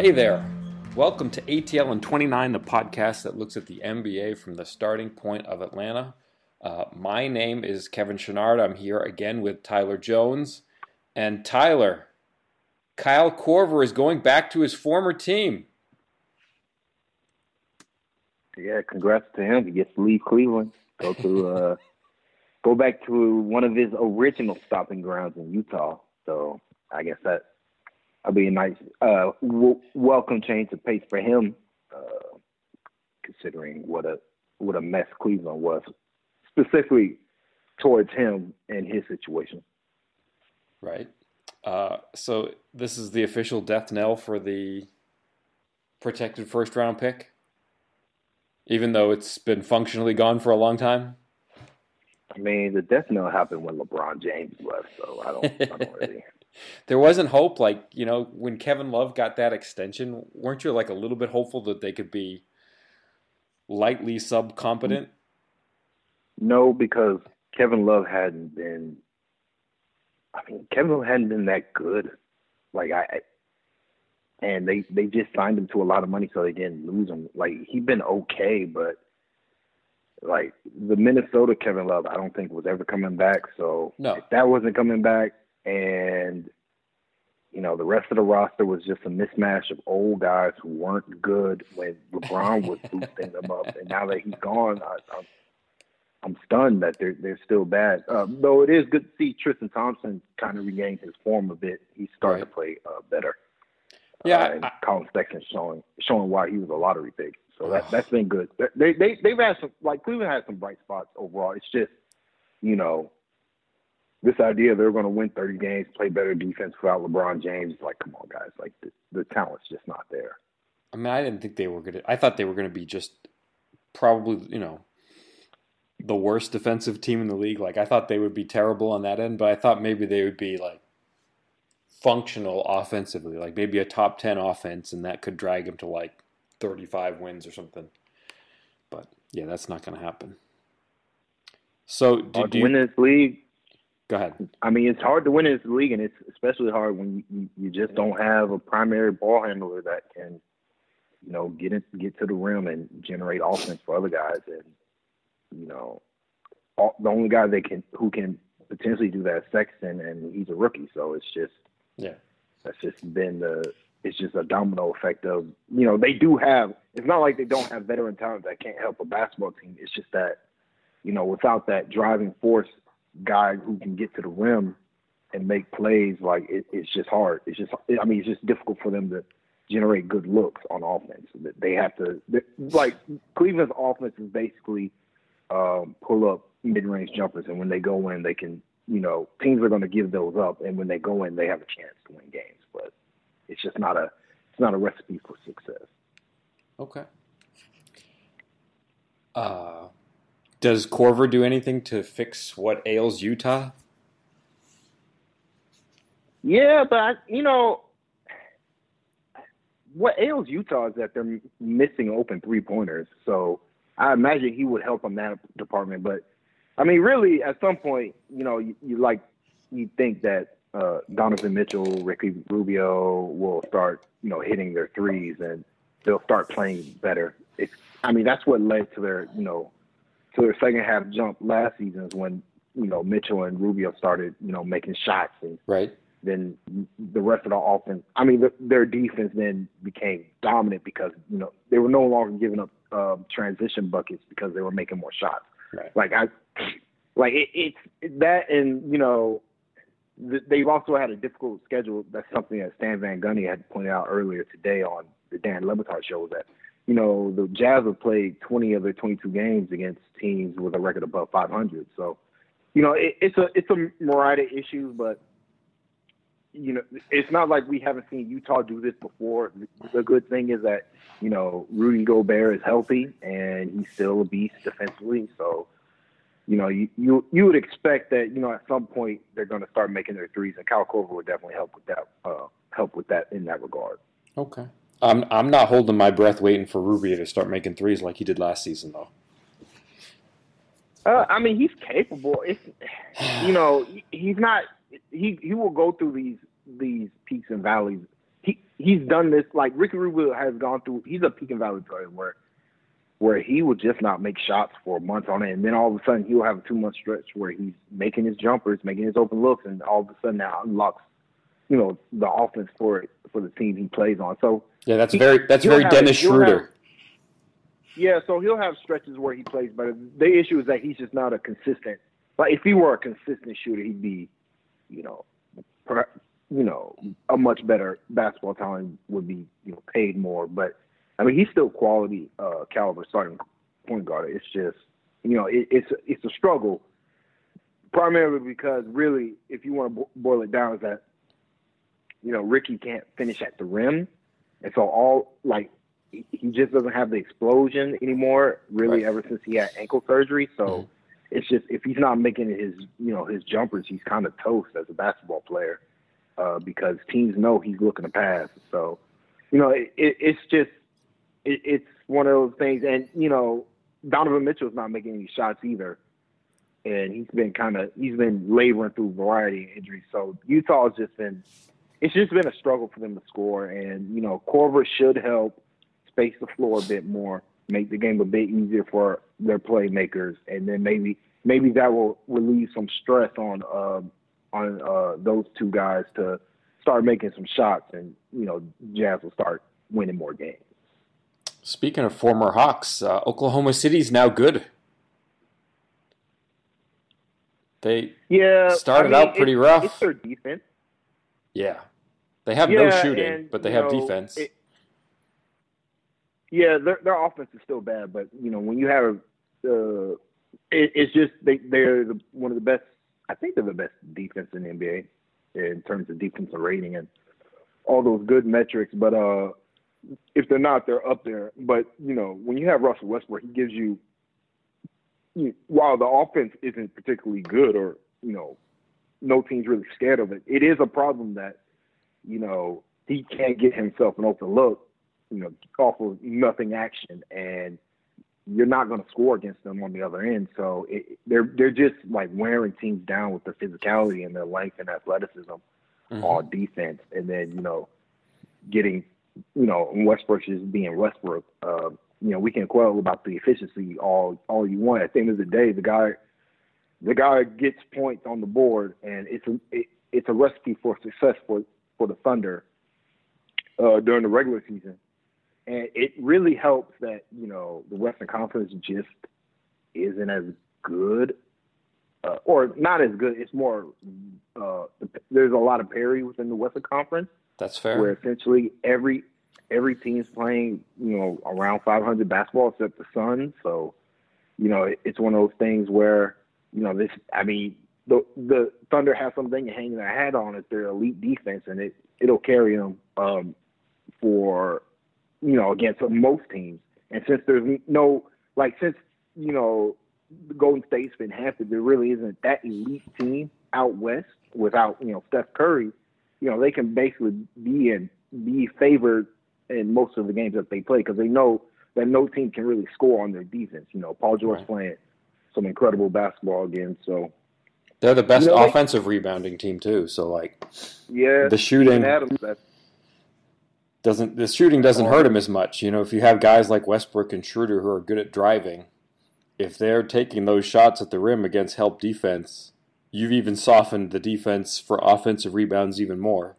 Hey there. Welcome to ATL and 29, the podcast that looks at the NBA from the starting point of Atlanta. Uh, my name is Kevin Chouinard. I'm here again with Tyler Jones. And Tyler, Kyle Korver is going back to his former team. Yeah, congrats to him. He gets to leave Cleveland, go to uh, go back to one of his original stopping grounds in Utah. So I guess that That'll be a nice uh, w- welcome change of pace for him, uh, considering what a what a mess Cleveland was, specifically towards him and his situation. Right. Uh, so this is the official death knell for the protected first round pick, even though it's been functionally gone for a long time. I mean, the death knell happened when LeBron James left, so I don't, I don't really there wasn't hope. Like you know, when Kevin Love got that extension, weren't you like a little bit hopeful that they could be lightly subcompetent? No, because Kevin Love hadn't been. I mean, Kevin Love hadn't been that good. Like I, and they they just signed him to a lot of money, so they didn't lose him. Like he'd been okay, but like the Minnesota Kevin Love, I don't think was ever coming back. So no. if that wasn't coming back, and you know the rest of the roster was just a mismatch of old guys who weren't good when LeBron was boosting them up, and now that he's gone, I, I'm, I'm stunned that they're they're still bad. Uh, though it is good to see Tristan Thompson kind of regain his form a bit. He's starting right. to play uh, better. Yeah, uh, and I, Collin Sexton showing showing why he was a lottery pick. So that that's been good. They they they've had some like Cleveland had some bright spots overall. It's just you know this idea they're going to win 30 games, play better defense without LeBron James, like, come on, guys, like the, the talent's just not there. I mean, I didn't think they were going to. I thought they were going to be just probably, you know, the worst defensive team in the league. Like, I thought they would be terrible on that end, but I thought maybe they would be like functional offensively, like maybe a top 10 offense, and that could drag them to like 35 wins or something. But yeah, that's not going to happen. So, did you win this league? Go ahead. I mean, it's hard to win in this league, and it's especially hard when you, you just don't have a primary ball handler that can, you know, get in, get to the rim and generate offense for other guys. And you know, all, the only guy that can who can potentially do that is Sexton, and he's a rookie, so it's just yeah, that's just been the it's just a domino effect of you know they do have. It's not like they don't have veteran talent that can't help a basketball team. It's just that you know without that driving force guy who can get to the rim and make plays, like it, it's just hard. It's just, I mean, it's just difficult for them to generate good looks on offense. They have to, like Cleveland's offense is basically um, pull up mid-range jumpers, and when they go in, they can, you know, teams are going to give those up, and when they go in, they have a chance to win games. But it's just not a, it's not a recipe for success. Okay. Uh, does Korver do anything to fix what ails Utah? Yeah, but you know what ails Utah is that they're missing open three pointers. So I imagine he would help on that department. But I mean, really, at some point, you know, you, you like you think that uh, Donovan Mitchell, Ricky Rubio will start, you know, hitting their threes and they'll start playing better. It's, I mean, that's what led to their, you know, to their second half jump last season is when you know Mitchell and Rubio started you know making shots and right. Then the rest of the offense, I mean, the, their defense then became dominant because you know they were no longer giving up um, transition buckets because they were making more shots. Right. Like I, like it, it's that, and you know, th- they've also had a difficult schedule. That's something that Stan Van Gundy had pointed out earlier today on the Dan Le Batard show. That you know, the Jazz have played 20 of their 22 games against teams with a record above 500. So, you know, it, it's a it's a variety of issues, but you know, it's not like we haven't seen Utah do this before. The good thing is that you know Rudy Gobert is healthy and he's still a beast defensively. So, you know, you you, you would expect that you know at some point they're going to start making their threes, and Kyle Korver would definitely help with that. Uh, help with that in that regard. Okay. I'm I'm not holding my breath waiting for Rubio to start making threes like he did last season though. Uh, I mean, he's capable. It's you know he's not. He he will go through these these peaks and valleys. he he's done this like Ricky Rubio has gone through. He's a peak and valley player where where he will just not make shots for months on end, and then all of a sudden he'll have a two month stretch where he's making his jumpers, making his open looks, and all of a sudden now unlocks you know the offense for for the team he plays on. So yeah, that's he, very that's very Dennis Schroeder. Have, yeah, so he'll have stretches where he plays better. The issue is that he's just not a consistent. Like if he were a consistent shooter, he'd be, you know, per, you know, a much better basketball talent would be you know paid more. But I mean, he's still quality uh, caliber starting point guard. It's just you know it, it's it's a struggle, primarily because really, if you want to boil it down, is that you know Ricky can't finish at the rim, and so all like he just doesn't have the explosion anymore. Really, right. ever since he had ankle surgery, so. Mm-hmm. It's just if he's not making his, you know, his jumpers, he's kind of toast as a basketball player uh, because teams know he's looking to pass. So, you know, it, it, it's just it, it's one of those things. And you know, Donovan Mitchell's not making any shots either, and he's been kind of he's been laboring through a variety of injuries. So Utah's just been it's just been a struggle for them to score. And you know, Korver should help space the floor a bit more, make the game a bit easier for their playmakers, and then maybe maybe that will relieve some stress on. Uh, on uh, those two guys to start making some shots, and you know, Jazz will start winning more games. Speaking of former Hawks, uh, Oklahoma City's now good. They yeah started I mean, out pretty rough. It's their defense. Yeah, they have yeah, no shooting, and, but they have know, defense. It, yeah, their their offense is still bad, but you know when you have, uh, it, it's just they they're the, one of the best I think they're the best defense in the NBA in terms of defensive rating and all those good metrics. But uh, if they're not, they're up there. But you know, when you have Russell Westbrook, he gives you, you while the offense isn't particularly good, or you know, no team's really scared of it. It is a problem that you know he can't get himself an open look, you know, off of nothing action, and you're not going to score against them on the other end. So it, they're they're just like wearing teams down with their physicality and their length and athleticism mm-hmm. on defense, and then you know getting you know Westbrook just being Westbrook. Uh, you know we can quell about the efficiency all all you want. At the end of the day, the guy the guy gets points on the board, and it's a it, it's a recipe for success for for the Thunder uh, during the regular season and it really helps that you know the Western Conference just isn't as good, uh, or not as good. It's more uh, there's a lot of parity within the Western Conference. That's fair. Where essentially every every team's playing you know around 500 basketball except the Suns. So you know it, it's one of those things where you know this. I mean the the Thunder have something to hang their hat on. It's their elite defense, and it it'll carry them um, for you know, against most teams. And since there's no, like, since, you know, the Golden State's been hampered, there really isn't that elite team out west without, you know, Steph Curry. You know, they can basically be in, be favored in most of the games that they play because they know that no team can really score on their defense. You know, Paul George right. playing some incredible basketball again. So they're the best you know, offensive rebounding team too. So like, yeah, the shooting. Adams, doesn't the shooting doesn't hurt them as much. You know, if you have guys like Westbrook and Schroeder who are good at driving, if they're taking those shots at the rim against help defense, you've even softened the defense for offensive rebounds even more.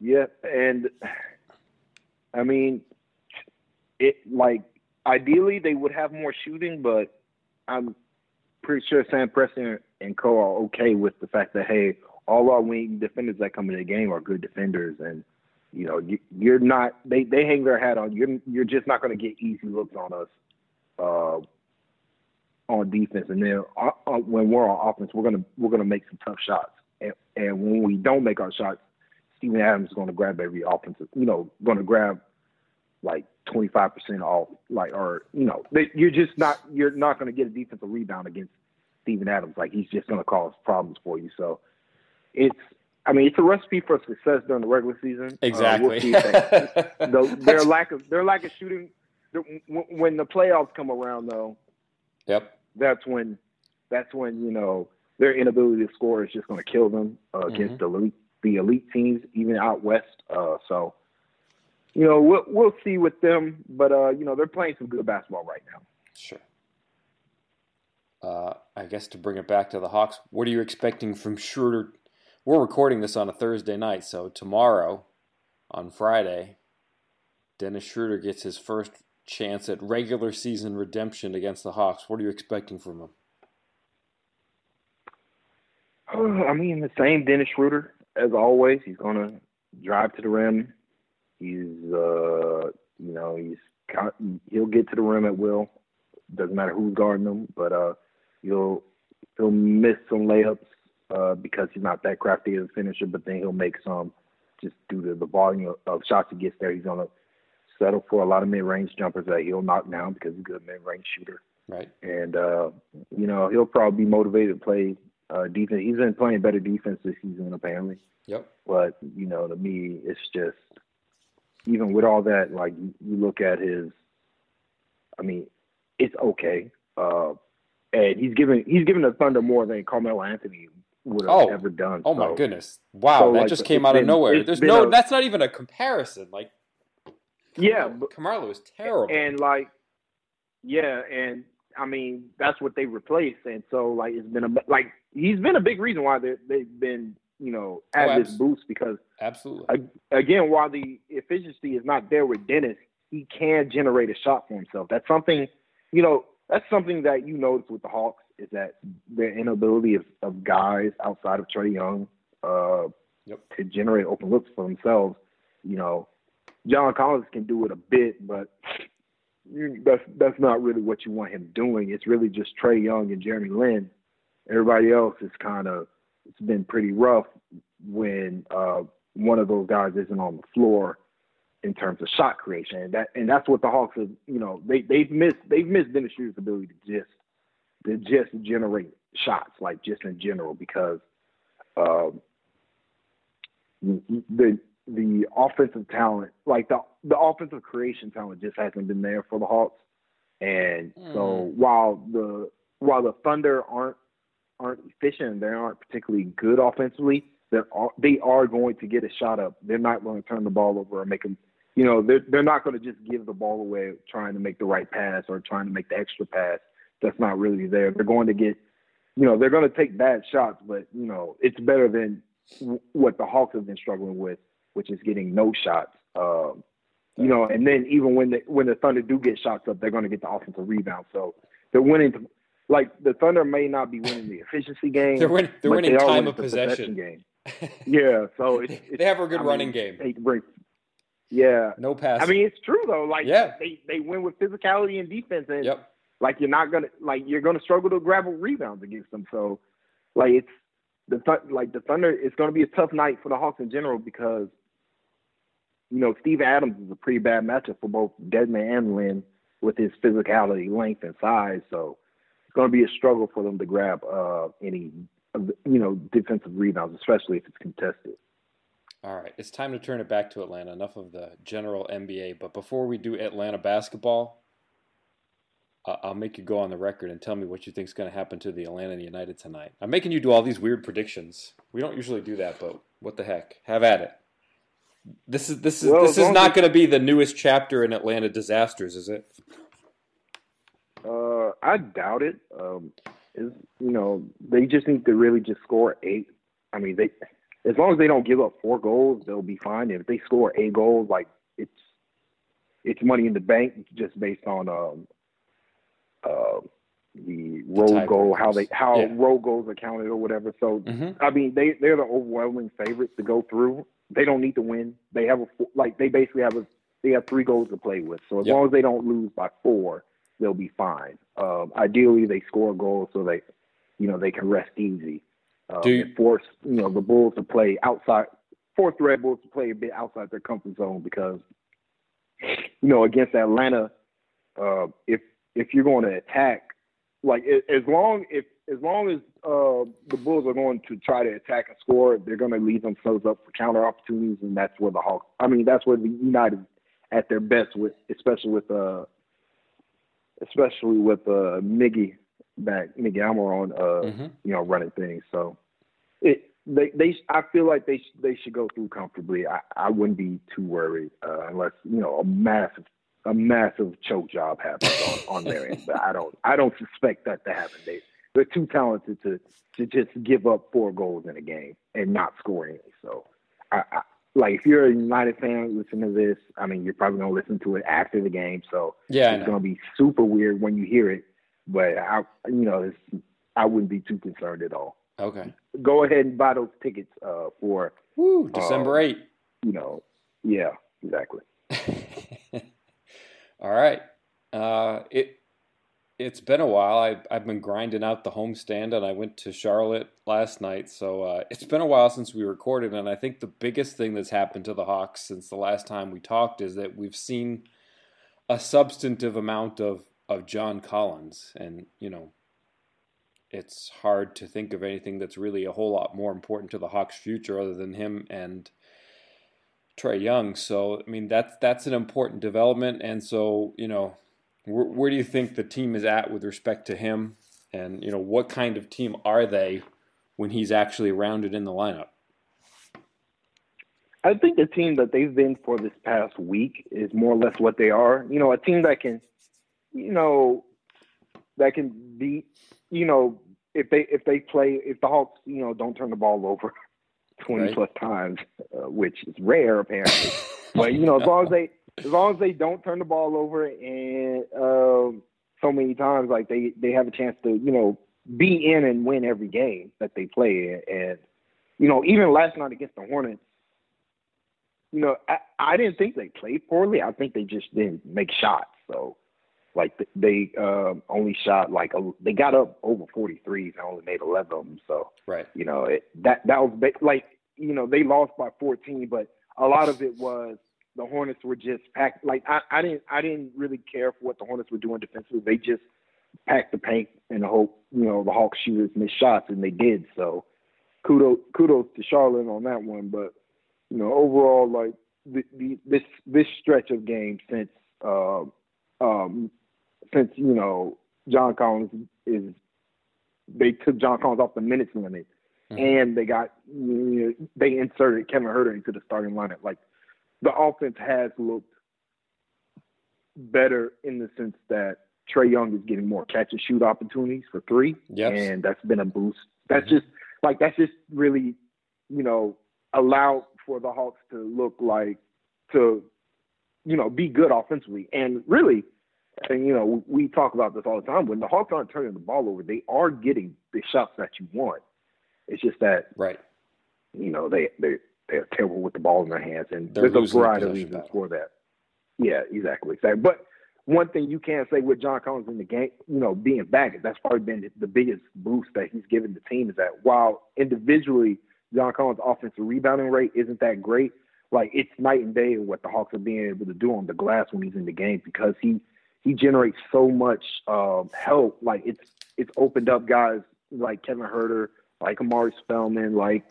Yeah, and I mean, it like ideally they would have more shooting, but I'm pretty sure Sam Presti and co are okay with the fact that hey, all our wing defenders that come in the game are good defenders, and you know you, you're not. They they hang their hat on. You're you're just not going to get easy looks on us uh, on defense, and then uh, uh, when we're on offense, we're gonna we're gonna make some tough shots, and and when we don't make our shots, Steven Adams is going to grab every offensive. You know, going to grab like 25% off, like, or, you know, you're just not, you're not going to get a defensive rebound against Steven Adams. Like, he's just going to cause problems for you. So it's I mean, it's a recipe for success during the regular season. Exactly. Uh, we'll the, their lack of their lack of shooting when the playoffs come around, though. Yep. That's when that's when you know their inability to score is just going to kill them uh, against mm-hmm. elite the elite teams, even out west. Uh, so, you know, we'll we'll see with them, but uh, you know, they're playing some good basketball right now. Sure. Uh, I guess to bring it back to the Hawks, what are you expecting from Schroeder? We're recording this on a Thursday night, so tomorrow, on Friday, Dennis Schroeder gets his first chance at regular season redemption against the Hawks. What are you expecting from him? I mean, the same Dennis Schroeder as always. He's gonna drive to the rim. He's, uh, you know, he's he'll get to the rim at will. Doesn't matter who's guarding him, but uh, he'll he'll miss some layups uh, because he's not that crafty as a finisher. But then he'll make some just due to the volume of, of shots he gets there. He's gonna settle for a lot of mid-range jumpers that he'll knock down because he's a good mid-range shooter. Right. And uh, you know he'll probably be motivated to play uh, defense. He's been playing better defense this season apparently. Yep. But you know, to me, it's just even with all that, like you look at his. I mean, it's okay. Uh, and he's given he's given the Thunder more than Carmelo Anthony would have Oh. ever done. Oh my goodness! Wow, so, that like, just came out of nowhere. There's no. a- that's not even a comparison. Like, Yeah, Carmelo, but- Carmelo is terrible. And like, yeah, and I mean that's what they replaced, and so like it's been a like he's been a big reason why they they've been you know at Oh, this boost because Absolutely. again while the efficiency is not there with Dennis, he can generate a shot for himself. That's something you know that's something that you notice with the Hawks is that their inability of, of guys outside of Trae Young uh, Yep. to generate open looks for themselves. You know, John Collins can do it a bit, but you- that's that's not really what you want him doing. It's really just Trae Young and Jeremy Lin. Everybody else is kind of it's been pretty rough when uh, one of those guys isn't on the floor in terms of shot creation. And that and that's what the Hawks have. You know, they they've missed they've missed Dennis Schroeder's ability to just to just generate shots, like just in general, because um, the the offensive talent, like the the offensive creation talent, just hasn't been there for the Hawks. And so while the while the Thunder aren't aren't efficient, they aren't particularly good offensively. They are they are going to get a shot up. They're not going to turn the ball over or make them. You know, they're they're not going to just give the ball away trying to make the right pass or trying to make the extra pass. That's not really there. They're going to get, you know, they're going to take bad shots, but you know, it's better than what the Hawks have been struggling with, which is getting no shots. Um, you know, and then even when the when the Thunder do get shots up, they're going to get the offensive rebound. So they're winning. Like the Thunder may not be winning the efficiency game. They're, win- they're winning they time winning of the possession. game. Yeah, so it's, it's, they have a good I running mean, game. to break- Yeah, No pass. I mean it's true though. Like Yeah. they they win with physicality and defense, and yep. like you're not gonna like you're gonna struggle to grab rebounds against them. So like it's the Thu- like the Thunder. It's gonna be a tough night for the Hawks in general because you know Steve Adams is a pretty bad matchup for both Dedmon and Len with his physicality, length, and size. So it's gonna be a struggle for them to grab uh, any you know defensive rebounds, especially if it's contested. All right, it's time to turn it back to Atlanta. Enough of the general NBA. But before we do Atlanta basketball, I'll make you go on the record and tell me what you think is going to happen to the Atlanta United tonight. I'm making you do all these weird predictions. We don't usually do that, but what the heck? Have at it. This is this is Well, this is not going to be the newest chapter in Atlanta disasters, is it? Uh, I doubt it. Um, is you know they just need to really just score eight. I mean they, as long as they don't give up four goals, they'll be fine. If they score eight goals, like it's it's money in the bank just based on um uh the road goal, how they how Yeah. road goals are counted or whatever. So Mm-hmm. I mean they they're the overwhelming favorites to go through. They don't need to win. They have a like they basically have a they have three goals to play with. So as Yep. long as they don't lose by four, they'll be fine. Um, ideally, they score a goal so they, you know, they can rest easy. Um, Do you- force you know the Bulls to play outside, force the Red Bulls to play a bit outside their comfort zone because, you know, against Atlanta, uh, if if you're going to attack, like as long if as long as uh, the Bulls are going to try to attack and score, they're going to leave themselves up for counter opportunities, and that's where the Hawks. I mean, that's where the United at their best with, especially with uh, especially with uh Miggy back Miggy Almiron, uh, Mm-hmm. you know, running things. So it they they I feel like they they should go through comfortably. I I wouldn't be too worried uh, unless you know a massive a massive choke job happens on, on their end. But I don't I don't suspect that to happen. They they're too talented to to just give up four goals in a game and not score any. So I, I like if you're a United fan, listen to this. I mean, you're probably gonna listen to it after the game, so yeah, it's gonna be super weird when you hear it. But I, you know, I wouldn't be too concerned at all. Okay. Go ahead and buy those tickets uh, for Woo, December uh, eighth. You know, yeah, exactly. all right. Uh, it it's been a while. I, I've been grinding out the homestand, and I went to Charlotte last night. So uh, it's been a while since we recorded, and I think the biggest thing that's happened to the Hawks since the last time we talked is that we've seen a substantive amount of of John Collins, and you know, it's hard to think of anything that's really a whole lot more important to the Hawks' future other than him and Trae Young. So I mean, that's that's an important development, and so you know where, where do you think the team is at with respect to him? And you know, what kind of team are they when he's actually rounded in the lineup? I think the team that they've been for this past week is more or less what they are. You know, a team that can, you know, that can beat, you know, if they if they play if the Hawks, you know, don't turn the ball over twenty right. plus times, uh, which is rare apparently. but you know, as long as they as long as they don't turn the ball over and um, so many times, like they they have a chance to you know be in and win every game that they play. And you know, even last night against the Hornets, you know, I, I didn't think they played poorly. I think they just didn't make shots. So like they um, only shot like a, they got up over 43s and only made 11 of them. So right, you know it, that that was like you know they lost by 14, but a lot of it was the Hornets were just packed. Like I, I didn't I didn't really care for what the Hornets were doing defensively. They just packed the paint and hope you know the Hawks shooters missed shots, and they did. So kudos kudos to Charlotte on that one. But you know overall, like the, the this this stretch of games since uh, um, since you know John Collins is they took John Collins off the minutes limit. Mm-hmm. And they got you know, they inserted Kevin Huerter into the starting lineup. Like the offense has looked better in the sense that Trae Young is getting more catch and shoot opportunities for three. Yep. And that's been a boost. That's mm-hmm. just like that's just really, you know, allowed for the Hawks to look like to, you know, be good offensively. And really, and you know, we talk about this all the time. When the Hawks aren't turning the ball over, they are getting the shots that you want. It's just that right. You know, they they they're terrible with the ball in their hands, and They're there's a variety of reasons for that. Yeah, exactly, exactly. But one thing you can't say with John Collins in the game, you know, being back, that's probably been the biggest boost that he's given the team is that while individually John Collins' offensive rebounding rate isn't that great, like it's night and day what the Hawks are being able to do on the glass when he's in the game because he he generates so much uh, help. Like it's it's opened up guys like Kevin Huerter, like Omari Spellman, like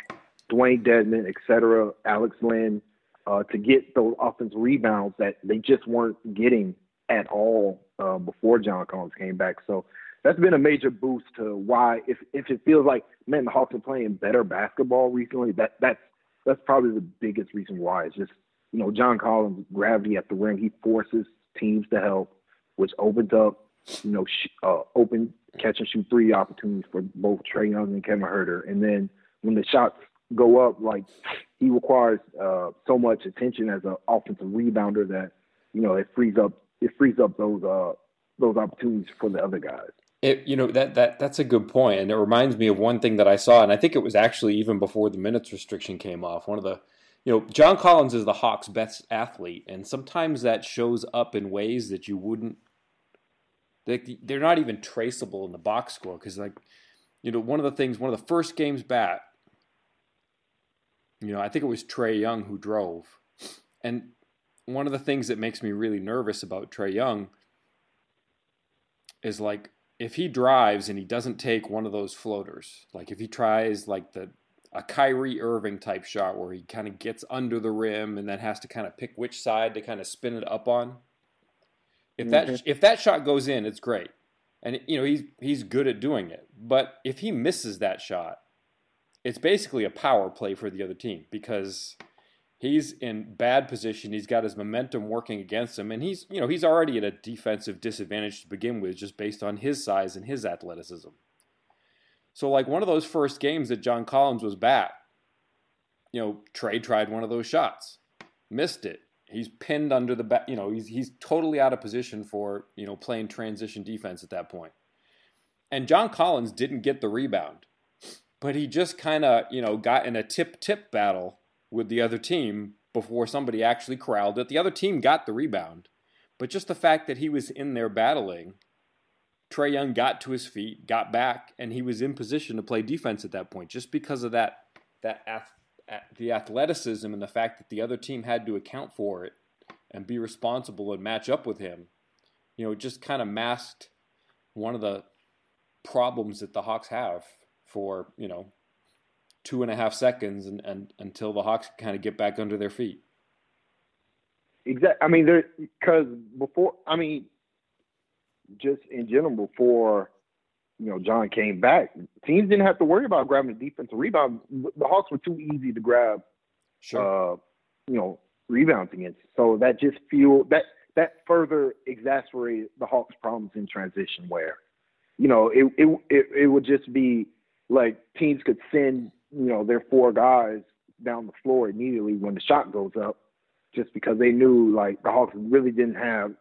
Dewayne Dedmon, et cetera, Alex Len, uh, to get those offensive rebounds that they just weren't getting at all uh, before John Collins came back. So that's been a major boost to why if if it feels like man the Hawks are playing better basketball recently, that that's that's probably the biggest reason why. It's just you know John Collins gravity at the rim. He forces teams to help, which opens up you know sh- uh, open catch and shoot three opportunities for both Trae Young and Kevin Huerter. And then when the shots go up. Like he requires uh, so much attention as an offensive rebounder that you know it frees up it frees up those uh, those opportunities for the other guys. It, you know that that that's a good point, and it reminds me of one thing that I saw, and I think it was actually even before the minutes restriction came off. One of the, you know, John Collins is the Hawks' best athlete, and sometimes that shows up in ways that you wouldn't. They, they're not even traceable in the box score because, like, you know, one of the things, one of the first games back, you know, I think it was Trae Young who drove. And one of the things that makes me really nervous about Trae Young is like if he drives and he doesn't take one of those floaters, like if he tries like the a Kyrie Irving type shot where he kind of gets under the rim and then has to kind of pick which side to kind of spin it up on. If mm-hmm. that if that shot goes in, it's great. And you know, he's he's good at doing it. But if he misses that shot, it's basically a power play for the other team because he's in bad position. He's got his momentum working against him, and he's you know he's already at a defensive disadvantage to begin with, just based on his size and his athleticism. So like one of those first games that John Collins was back, you know Trae tried one of those shots, missed it. He's pinned under the back. You know he's he's totally out of position for you know playing transition defense at that point. And John Collins didn't get the rebound, but he just kind of you know got in a tip tip battle with the other team before somebody actually corralled it. The other team got the rebound, but just the fact that he was in there battling, Trae Young got to his feet, got back, and he was in position to play defense at that point. Just because of that, that the athleticism and the fact that the other team had to account for it and be responsible and match up with him, you know, just kind of masked one of the problems that the Hawks have for you know two and a half seconds and, and until the Hawks kind of get back under their feet. Exactly. I mean, there because before, I mean, just in general, before you know John came back, teams didn't have to worry about grabbing the defensive rebound. The Hawks were too easy to grab. Sure. Uh, you know, rebounds against. So that just fueled that that further exacerbated the Hawks' problems in transition, where you know it it it, it would just be like teams could send you know, their four guys down the floor immediately when the shot goes up, just because they knew like the Hawks really didn't have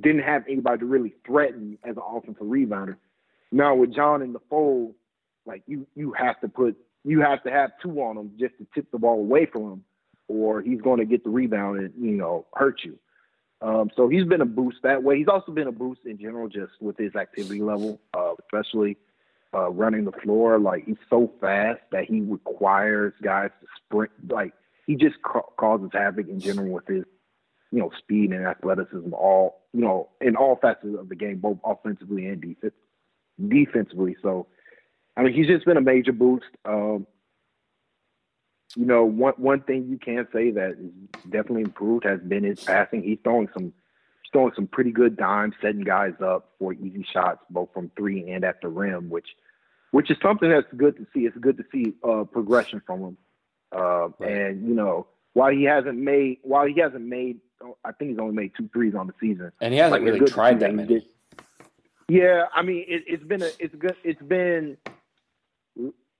didn't have anybody to really threaten as an offensive rebounder. Now with John in the fold, like you you have to put you have to have two on him just to tip the ball away from him, or he's going to get the rebound and you know hurt you. Um, so he's been a boost that way. He's also been a boost in general, just with his activity level, uh, especially uh, running the floor. Like he's so fast that he requires guys to sprint. Like he just ca- causes havoc in general with his, you know, speed and athleticism. All you know, in all facets of the game, both offensively and defense, defensively. So, I mean, he's just been a major boost. Um, you know, one one thing you can say that is definitely improved has been his passing. He's throwing some he's throwing some pretty good dimes, setting guys up for easy shots, both from three and at the rim, which which is something that's good to see. It's good to see uh, progression from him. Uh, right. And you know, while he hasn't made, while he hasn't made, I think he's only made two threes on the season, and he hasn't like, really tried that many. Yeah, I mean, it, it's been a, it's good, it's been,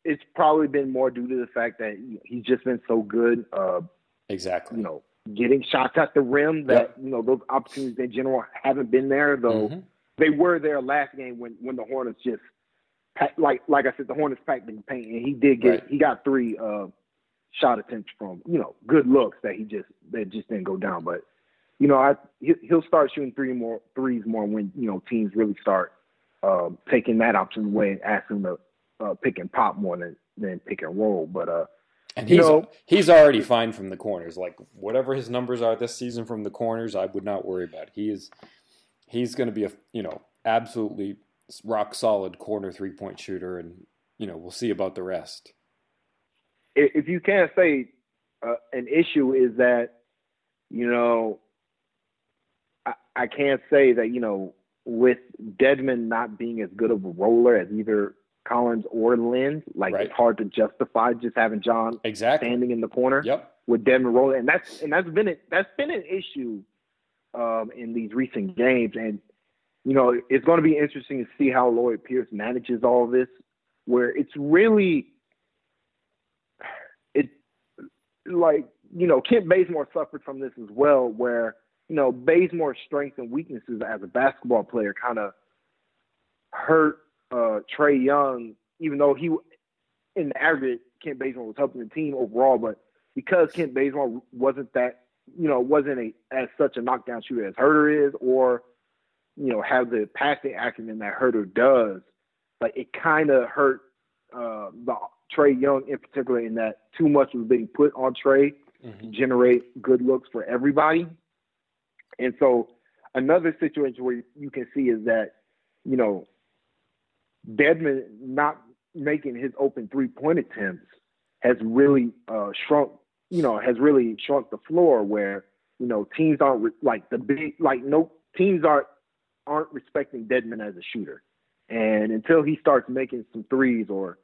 it's probably been more due to the fact that he's just been so good. Uh, exactly. You know, getting shots at the rim that yep. you know those opportunities in general haven't been there though. Mm-hmm. They were there last game when when the Hornets just like like I said, the Hornets packed in paint, and he did get right. he got three uh, shot attempts from you know good looks that he just that just didn't go down. But you know, I he'll start shooting three more threes more when you know teams really start uh, taking that option away and asking to uh, pick and pop more than than pick and roll. But uh, and he's know, he's already fine from the corners. Like whatever his numbers are this season from the corners, I would not worry about. He is he's going to be a you know absolutely rock solid corner three point shooter, and you know we'll see about the rest. If you can't say uh, an issue is that you know I, can't say that you know with Dedmon not being as good of a roller as either Collins or Len, like right. it's hard to justify just having John exactly standing in the corner yep. with Dedmon rolling, and that's and that's been a, that's been an issue um, in these recent games. And you know, it's going to be interesting to see how Lloyd Pierce manages all of this, where it's really, it like, you know, Kent Bazemore suffered from this as well, where, you know, Bazemore's strengths and weaknesses as a basketball player kind of hurt uh, Trae Young, even though he, in the aggregate, Kent Bazemore was helping the team overall, but because Kent Bazemore wasn't that, you know, wasn't a as such a knockdown shooter as Huerter is, or you know, have the passing acumen that Huerter does, like it kind of hurt uh, the Trae Young in particular in that too much was being put on Trae mm-hmm. to generate good looks for everybody. And so another situation where you can see is that, you know, Dedmon not making his open three point attempts has really uh, shrunk, you know, has really shrunk the floor where, you know, teams aren't like the big, like no teams aren't aren't respecting Dedmon as a shooter. And until he starts making some threes or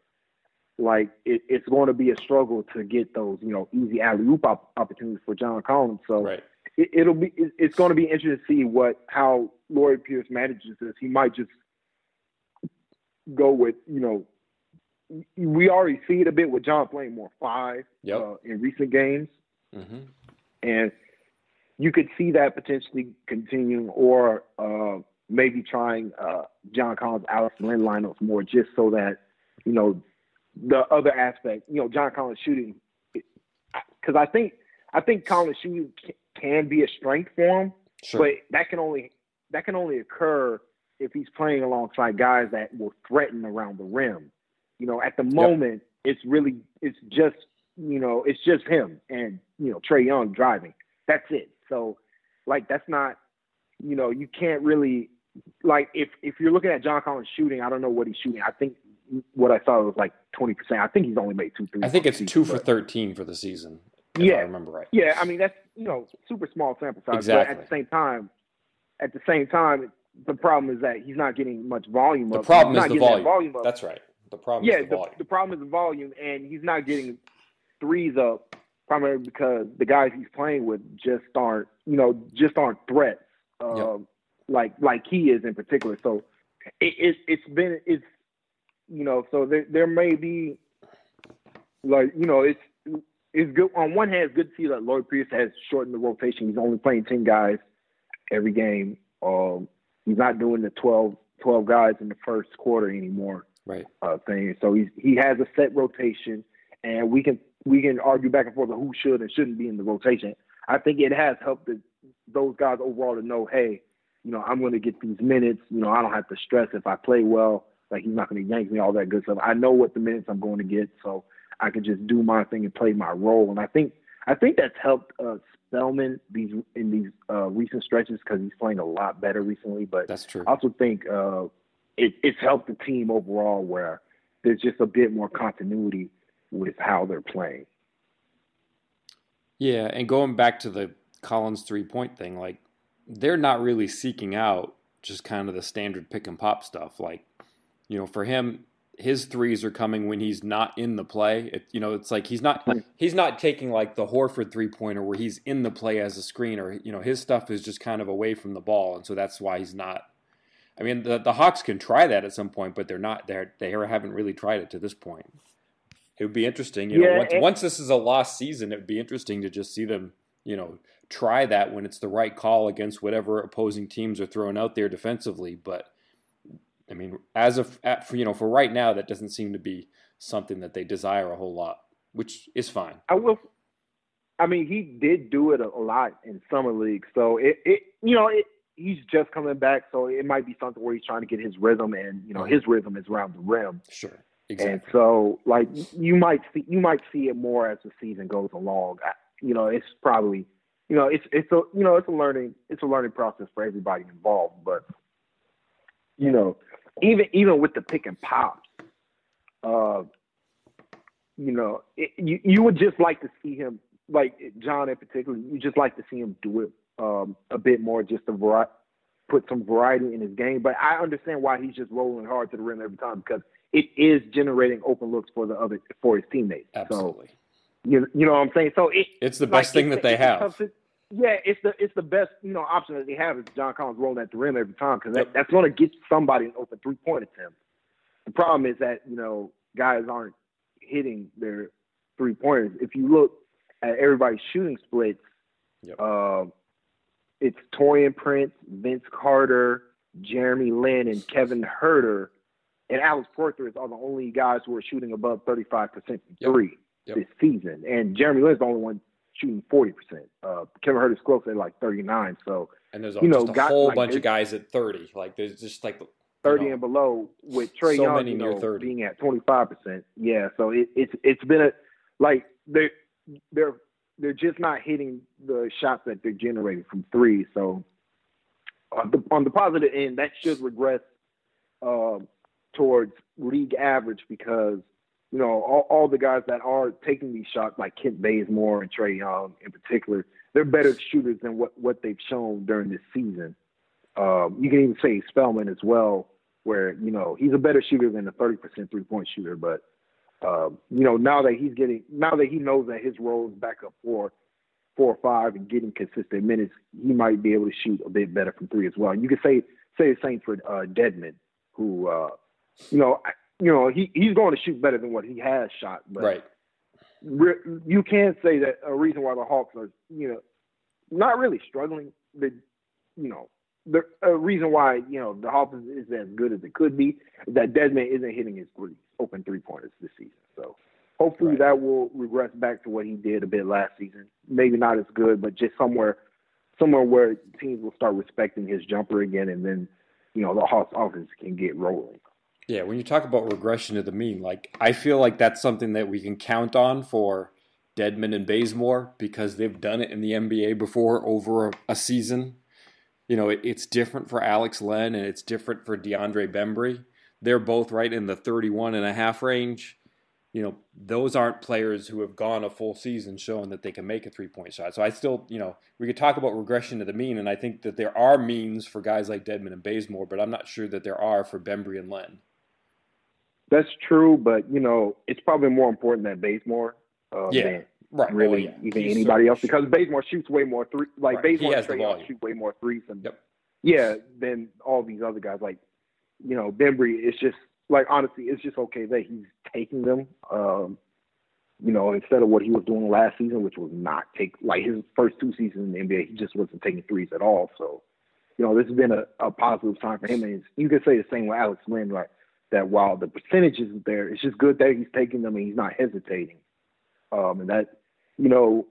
like it, it's going to be a struggle to get those you know easy alley oop op- opportunities for John Collins. So right. It, will be it, it's going to be interesting to see what how Lloyd Pierce manages this. He might just go with you know we already see it a bit with John playing more five yep. uh, in recent games, mm-hmm. and you could see that potentially continuing, or uh, maybe trying uh, John Collins, Alex Len lineups more, just so that you know the other aspect, you know, John Collins shooting, because I think I think Collins shooting can be a strength for him, sure. but that can only that can only occur if he's playing alongside guys that will threaten around the rim. You know, at the moment, yep. it's really it's just you know it's just him and you know Trae Young driving. That's it. So, like that's not you know you can't really like if if you're looking at John Collins shooting, I don't know what he's shooting. I think what I saw was like twenty percent. I think he's only made two two threes. I think it's season, two for thirteen for the season. Yeah, I remember right. Yeah, I mean that's you know super small sample size. Exactly. But at the same time, at the same time, the problem is that he's not getting much volume. The up. problem is the volume. volume. Up. That's right. The problem yeah, is the, volume. The, problem is the volume, and he's not getting threes up primarily because the guys he's playing with just aren't you know just aren't threats. Uh, yep. Like like he is in particular. So it, it, it's been it's you know, so there there may be like you know, it's it's good on one hand. It's good to see that Lloyd Pierce has shortened the rotation. He's only playing ten guys every game. Um, he's not doing the 12, 12 guys in the first quarter anymore. Right. Uh, thing. So he's he has a set rotation, and we can we can argue back and forth on who should and shouldn't be in the rotation. I think it has helped the, those guys overall to know, hey, you know, I'm going to get these minutes. You know, I don't have to stress if I play well. Like he's not going to yank me all that good stuff. I know what the minutes I'm going to get, so I could just do my thing and play my role. And I think I think that's helped uh, Spellman these in these uh, recent stretches because he's playing a lot better recently. But that's true. I also think uh, it, it's helped the team overall where there's just a bit more continuity with how they're playing. Yeah, and going back to the Collins three point thing, like they're not really seeking out just kind of the standard pick and pop stuff. Like, you know, for him, his threes are coming when he's not in the play. It, you know, it's like he's not hmm. he's not taking like the Horford three pointer where he's in the play as a screener. You know, his stuff is just kind of away from the ball, and so that's why he's not. I mean, the the Hawks can try that at some point, but they're not. They're they haven't really tried it to this point. It would be interesting, you yeah, know. Once, once this is a lost season, it would be interesting to just see them, you know, try that when it's the right call against whatever opposing teams are throwing out there defensively. But I mean, as of for, you know, for right now, that doesn't seem to be something that they desire a whole lot, which is fine. I will. I mean, he did do it a, lot in summer league, so it, it you know, it, he's just coming back, so it might be something where he's trying to get his rhythm, and you know, his rhythm is around the rim. Sure. Exactly. And so, like, you might see you might see it more as the season goes along. I, you know, it's probably, you know, it's it's a you know it's a learning it's a learning process for everybody involved. But you know, even even with the pick and pops, uh, you know, it, you you would just like to see him, like John in particular, you just like to see him do it um, a bit more, just to vari- put some variety in his game. But I understand why he's just rolling hard to the rim every time because it is generating open looks for the other for his teammates. Absolutely. So, you, you know what I'm saying? So it, it's the best like, thing that they have. Yeah, it's the it's the best you know option that they have is John Collins rolling at the rim every time because that, yep. that's going to get somebody an open three point attempt. The problem is that you know guys aren't hitting their three pointers. If you look at everybody's shooting splits, yep. uh, it's Taurean Prince, Vince Carter, Jeremy Lin, and Kevin Huerter, and Alex Poythress are the only guys who are shooting above 35% from yep. three yep. this season. And Jeremy Lin's the only one shooting 40%. Uh, Kevin Huerter's close at like 39. So, and there's a, you know, a whole like, bunch of guys at 30. Like, there's just like 30 know, and below with Trae so Young you know, being at 25%. Yeah. So it, it's, it's been a, like, they're, they're, they're just not hitting the shots that they're generating from three. So on the, on the positive end, that should regress uh, towards league average because you know all, all, the guys that are taking these shots, like Kent Bazemore and Trae Young in particular, they're better shooters than what what they've shown during this season. Um, you can even say Spellman as well, where you know he's a better shooter than a thirty percent three point shooter, but uh, you know, now that he's getting, now that he knows that his role is back up four, four or five, and getting consistent minutes, he might be able to shoot a bit better from three as well. And you could say say the same for uh, Dedmon, who, uh, you know, you know, he he's going to shoot better than what he has shot, but right. Re- you can't say that a reason why the Hawks are, you know, not really struggling. The, you know, the a reason why you know the Hawks is, is as good as it could be is that Dedmon isn't hitting his three open three pointers this season. So hopefully Right. that will regress back to what he did a bit last season. Maybe not as good, but just somewhere somewhere where teams will start respecting his jumper again, and then you know the Hawks offense can get rolling. Yeah, when you talk about regression to the mean, like I feel like that's something that we can count on for Dedmon and Bazemore because they've done it in the NBA before over a, a season. You know, it, it's different for Alex Len and it's different for DeAndre Bembry. They're both right in the 31 and a half range. You know, those aren't players who have gone a full season showing that they can make a three point shot. So I still, you know, we could talk about regression to the mean, and I think that there are means for guys like Dedmon and Bazemore, but I'm not sure that there are for Bembry and Len. That's true, but you know it's probably more important than Bazemore. Uh, Yeah. than Right. really well, yeah. even He's anybody else because Bazemore shoots way more three. Like Right. Bazemore has and the Trae Young volume. shoot way more threes than Yep. yeah than all these other guys. Like you know Bembry, it's just like honestly, it's just okay that he's taking them. Um, you know, instead of what he was doing last season, which was not take like his first two seasons in the NBA, he just wasn't taking threes at all. So, you know, this has been a, a positive sign for him. And you could say the same with Alex Len, like that while the percentage isn't there, it's just good that he's taking them and he's not hesitating. Um, and that, you know,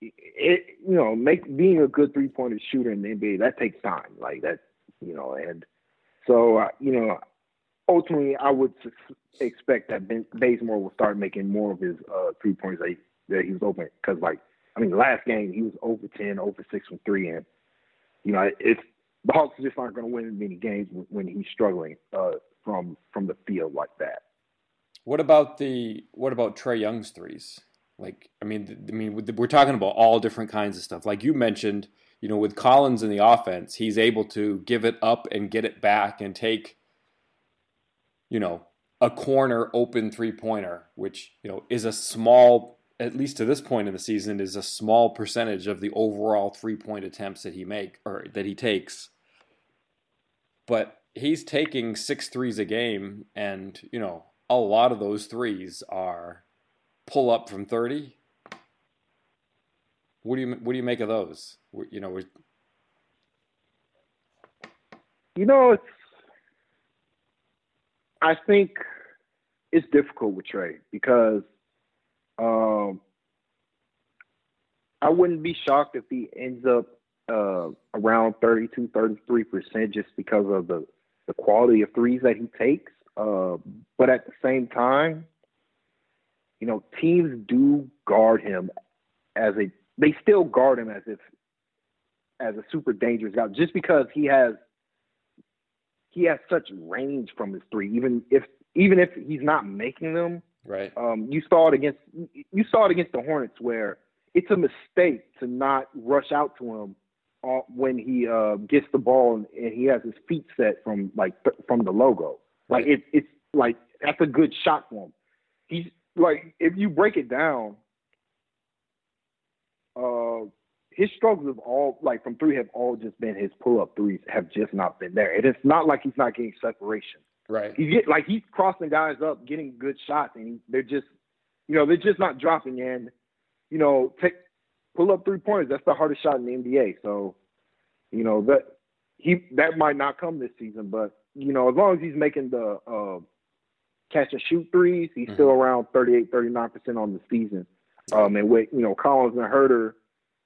it, you know, make being a good three pointer shooter in the NBA that takes time, like that, you know, and so uh, you know, ultimately, I would expect that ben, Bazemore will start making more of his uh, three pointers that he, that he was open because, like, I mean, last game he was over ten, over six from three, and you know, it's the Hawks just aren't going to win many games when he's struggling uh, from from the field like that. What about the what about Trae Young's threes? Like, I mean, I mean, we're talking about all different kinds of stuff. Like you mentioned, you know, with Collins in the offense, he's able to give it up and get it back and take, you know, a corner open three pointer, which you know is a small, at least to this point in the season, is a small percentage of the overall three point attempts that he make or that he takes. But he's taking six threes a game, and you know a lot of those threes are pull up from thirty. What do you what do you make of those? You know, You know, it's. I think it's difficult with Trae because um, I wouldn't be shocked if he ends up uh, around 32, 33% just because of the, the quality of threes that he takes. Uh, but at the same time, you know, teams do guard him as a, they still guard him as if, as a super dangerous guy just because he has he has such range from his three. Even if even if he's not making them, right. um, you saw it against you saw it against the Hornets where it's a mistake to not rush out to him when he uh, gets the ball and, and he has his feet set from like th- from the logo. Like Right. it, it's like that's a good shot for him. He's like if you break it down, uh, his struggles have all like from three have all just been his pull up threes have just not been there. And it's not like he's not getting separation. Right. He's get like he's crossing guys up, getting good shots, and he, they're just, you know, they're just not dropping in. You know, take pull up three pointers. That's the hardest shot in the NBA. So, you know that he that might not come this season, but you know, as long as he's making the uh, catch and shoot threes, he's still around 38, 39 percent on the season. Um, and with you know Collins and Huerter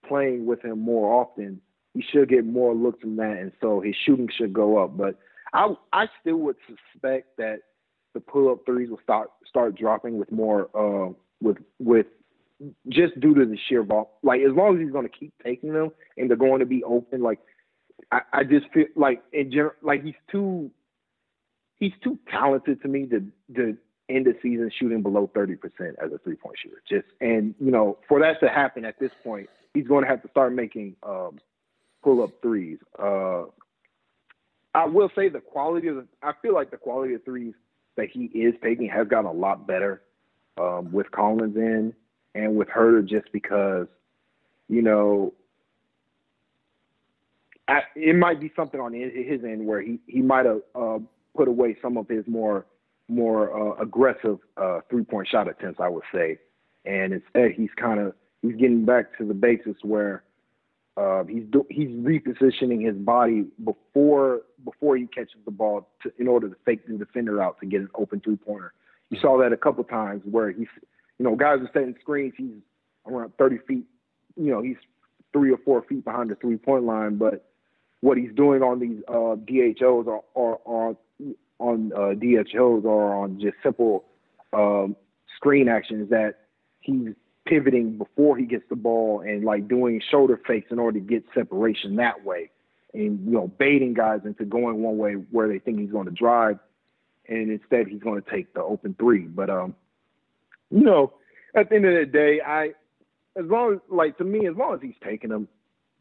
playing with him more often, he should get more looks from that, and so his shooting should go up. But I I still would suspect that the pull up threes will start start dropping with more uh, with with just due to the sheer ball. Like as long as he's going to keep taking them and they're going to be open, like I, I just feel like in general, like he's too he's too talented to me to to end the season shooting below thirty percent as a three point shooter. Just and you know for that to happen at this point, he's going to have to start making um, pull up threes. Uh, I will say the quality of the, I feel like the quality of threes that he is taking has gotten a lot better um, with Collins in and with Huerter just because, you know, I, it might be something on his, his end where he, he might have uh, put away some of his more more uh, aggressive uh, three point shot attempts, I would say, and instead he's kind of he's getting back to the basis where uh, he's do, he's repositioning his body before before he catches the ball to, in order to fake the defender out to get an open three pointer. You saw that a couple times where he's you know guys are setting screens. He's around 30 feet. You know he's three or four feet behind the three point line, but what he's doing on these uh, DHOs or, or on uh, DHOs or on just simple um, screen actions that he's pivoting before he gets the ball and like doing shoulder fakes in order to get separation that way, and you know baiting guys into going one way where they think he's going to drive, and instead he's going to take the open three. But um, you know, at the end of the day, I as long as like to me, as long as he's taking them,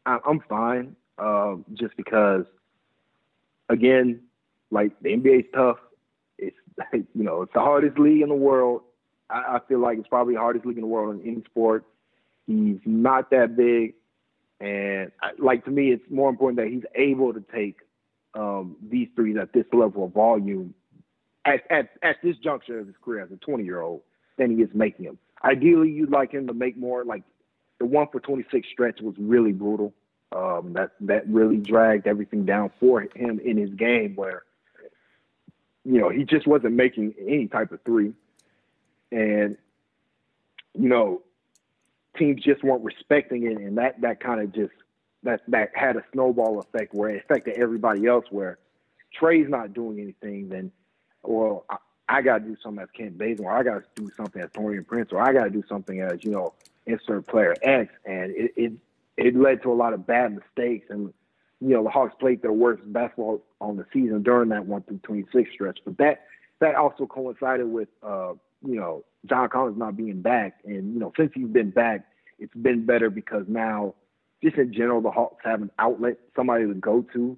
I, I'm fine. Uh, just because, again, like the NBA is tough. It's you know it's the hardest league in the world. I, I feel like it's probably the hardest league in the world in any sport. He's not that big, and I, like to me, it's more important that he's able to take um, these threes at this level of volume at, at at this juncture of his career as a 20 year old than he is making them. Ideally, you'd like him to make more. Like the one for 26 stretch was really brutal. Um, that that really dragged everything down for him in his game where you know, he just wasn't making any type of three. And, you know, teams just weren't respecting it and that that kind of just that that had a snowball effect where it affected everybody else where Trae's not doing anything, then well, I, I gotta do something as Kent Bazemore, I gotta do something as Taurean Prince, or I gotta do something as, you know, insert player X and it, it it led to a lot of bad mistakes and you know, the Hawks played their worst basketball on the season during that one through 26 stretch. But that that also coincided with, uh, you know, John Collins not being back. And, you know, since he's been back, it's been better because now, just in general, the Hawks have an outlet, somebody to go to,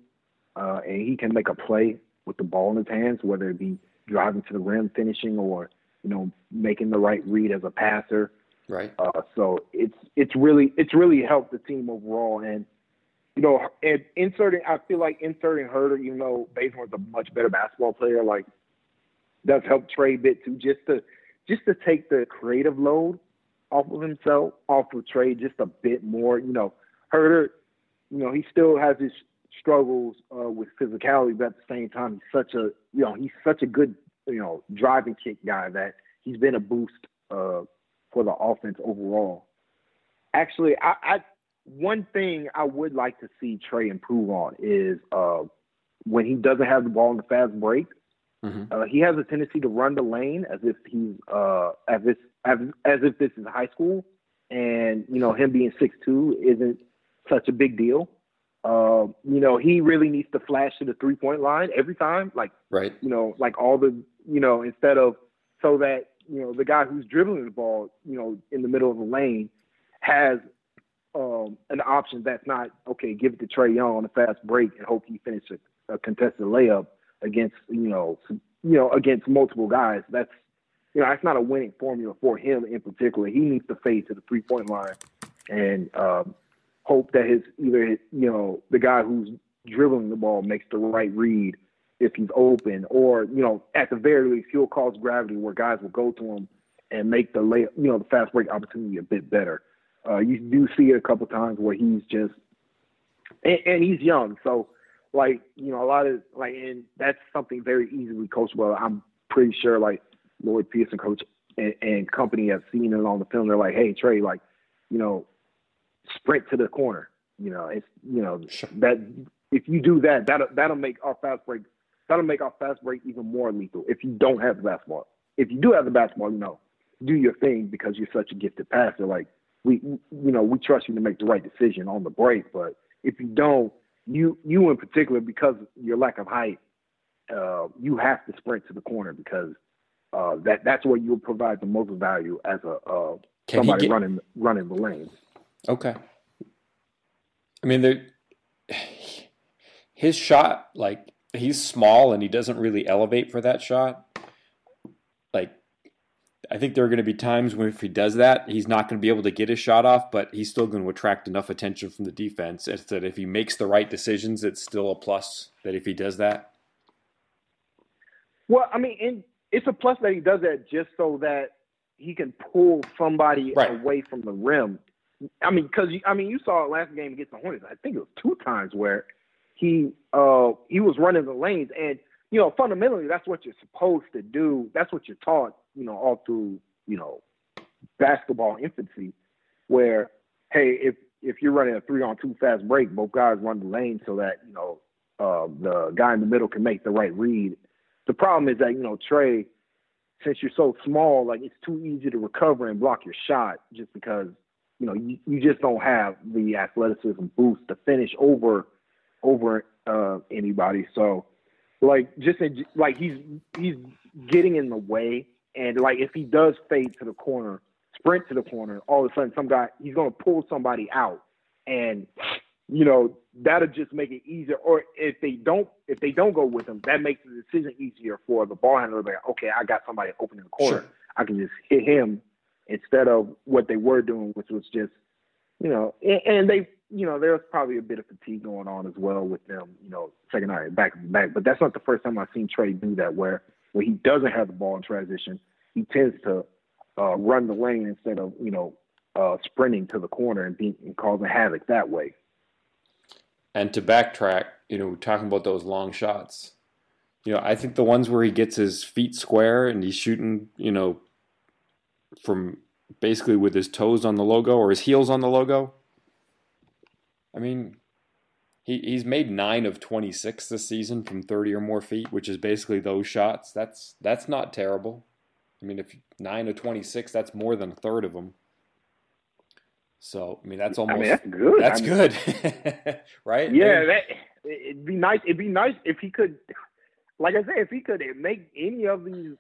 uh, and he can make a play with the ball in his hands, whether it be driving to the rim, finishing, or, you know, making the right read as a passer. Right. Uh, so it's it's really it's really helped the team overall, and you know, and inserting, I feel like inserting Huerter, even though Bazemore's a much better basketball player, like does help Trae a bit too, just to just to take the creative load off of himself, off of Trae just a bit more. You know, Huerter, you know, he still has his struggles uh, with physicality, but at the same time, he's such a you know he's such a good you know driving kick guy that he's been a boost uh, for the offense overall. Actually, I, I one thing I would like to see Trae improve on is uh, when he doesn't have the ball in the fast break. Mm-hmm. Uh, he has a tendency to run the lane as if he's uh, as if as, as if this is high school, and you know him being six two isn't such a big deal. Uh, you know he really needs to flash to the three point line every time, like right. You know, like all the you know instead of so that you know the guy who's dribbling the ball, you know, in the middle of the lane has um, an option that's not okay. Give it to Trae Young on a fast break and hope he finishes a, a contested layup against you know you know against multiple guys. That's you know that's not a winning formula for him in particular. He needs to fade to the three point line and um, hope that his either you know the guy who's dribbling the ball makes the right read if he's open, or you know at the very least he'll cause gravity where guys will go to him and make the lay you know the fast break opportunity a bit better. Uh, you do see it a couple times where he's just, and, and, he's young, so like you know a lot of like, and that's something very easily coachable. I'm pretty sure like Lloyd Pearson coach and, and company have seen it on the film. They're like, hey Trae, like you know, sprint to the corner. You know, it's you know that if you do that, that'll that'll make our fast break that'll make our fast break even more lethal. If you don't have the basketball, if you do have the basketball, you know, do your thing because you're such a gifted passer. Like we you know we trust you to make the right decision on the break. But if you don't, you you in particular because your lack of height, uh, you have to sprint to the corner because uh, that that's where you'll provide the most value as a uh, somebody get... running running the lane. Okay. I mean, there, his shot, like he's small and he doesn't really elevate for that shot. Like, I think there are going to be times when if he does that, he's not going to be able to get his shot off, but he's still going to attract enough attention from the defense. It's that if he makes the right decisions, it's still a plus. That if he does that. Well, I mean, it's a plus that he does that just so that he can pull somebody right. away from the rim. I mean, because I mean, you saw last game against the Hornets. I think it was two times where he uh he was running the lanes, and you know, fundamentally, that's what you're supposed to do. That's what you're taught, you know, all through you know basketball infancy, where hey, if if you're running a three on two fast break, both guys run the lane so that you know uh, the guy in the middle can make the right read. The problem is that you know Trae, since you're so small, like it's too easy to recover and block your shot just because you know you, you just don't have the athleticism boost to finish over over uh, anybody. So like just like he's he's getting in the way, and like if he does fade to the corner, sprint to the corner, all of a sudden some guy he's gonna pull somebody out, and you know that'll just make it easier. Or if they don't, if they don't go with him, that makes the decision easier for the ball handler. Like, okay, I got somebody open in the corner. Sure. I can just hit him instead of what they were doing, which was just, you know, and, and they, you know, there's probably a bit of fatigue going on as well with them, you know, second night back to back. But that's not the first time I've seen Trae do that, where where he doesn't have the ball in transition, he tends to uh, run the lane instead of, you know, uh, sprinting to the corner and, be, and causing havoc that way. And to backtrack, you know, talking about those long shots, you know, I think the ones where he gets his feet square and he's shooting, you know, from basically with his toes on the logo or his heels on the logo. I mean, he, he's made nine of 26 this season from 30 or more feet, which is basically those shots. That's that's not terrible. I mean, if nine of 26, that's more than a third of them. So I mean that's almost I mean, that's good. That's I mean, good, right? Yeah, that, it'd be nice. It'd be nice if he could, like I said, if he could make any of these.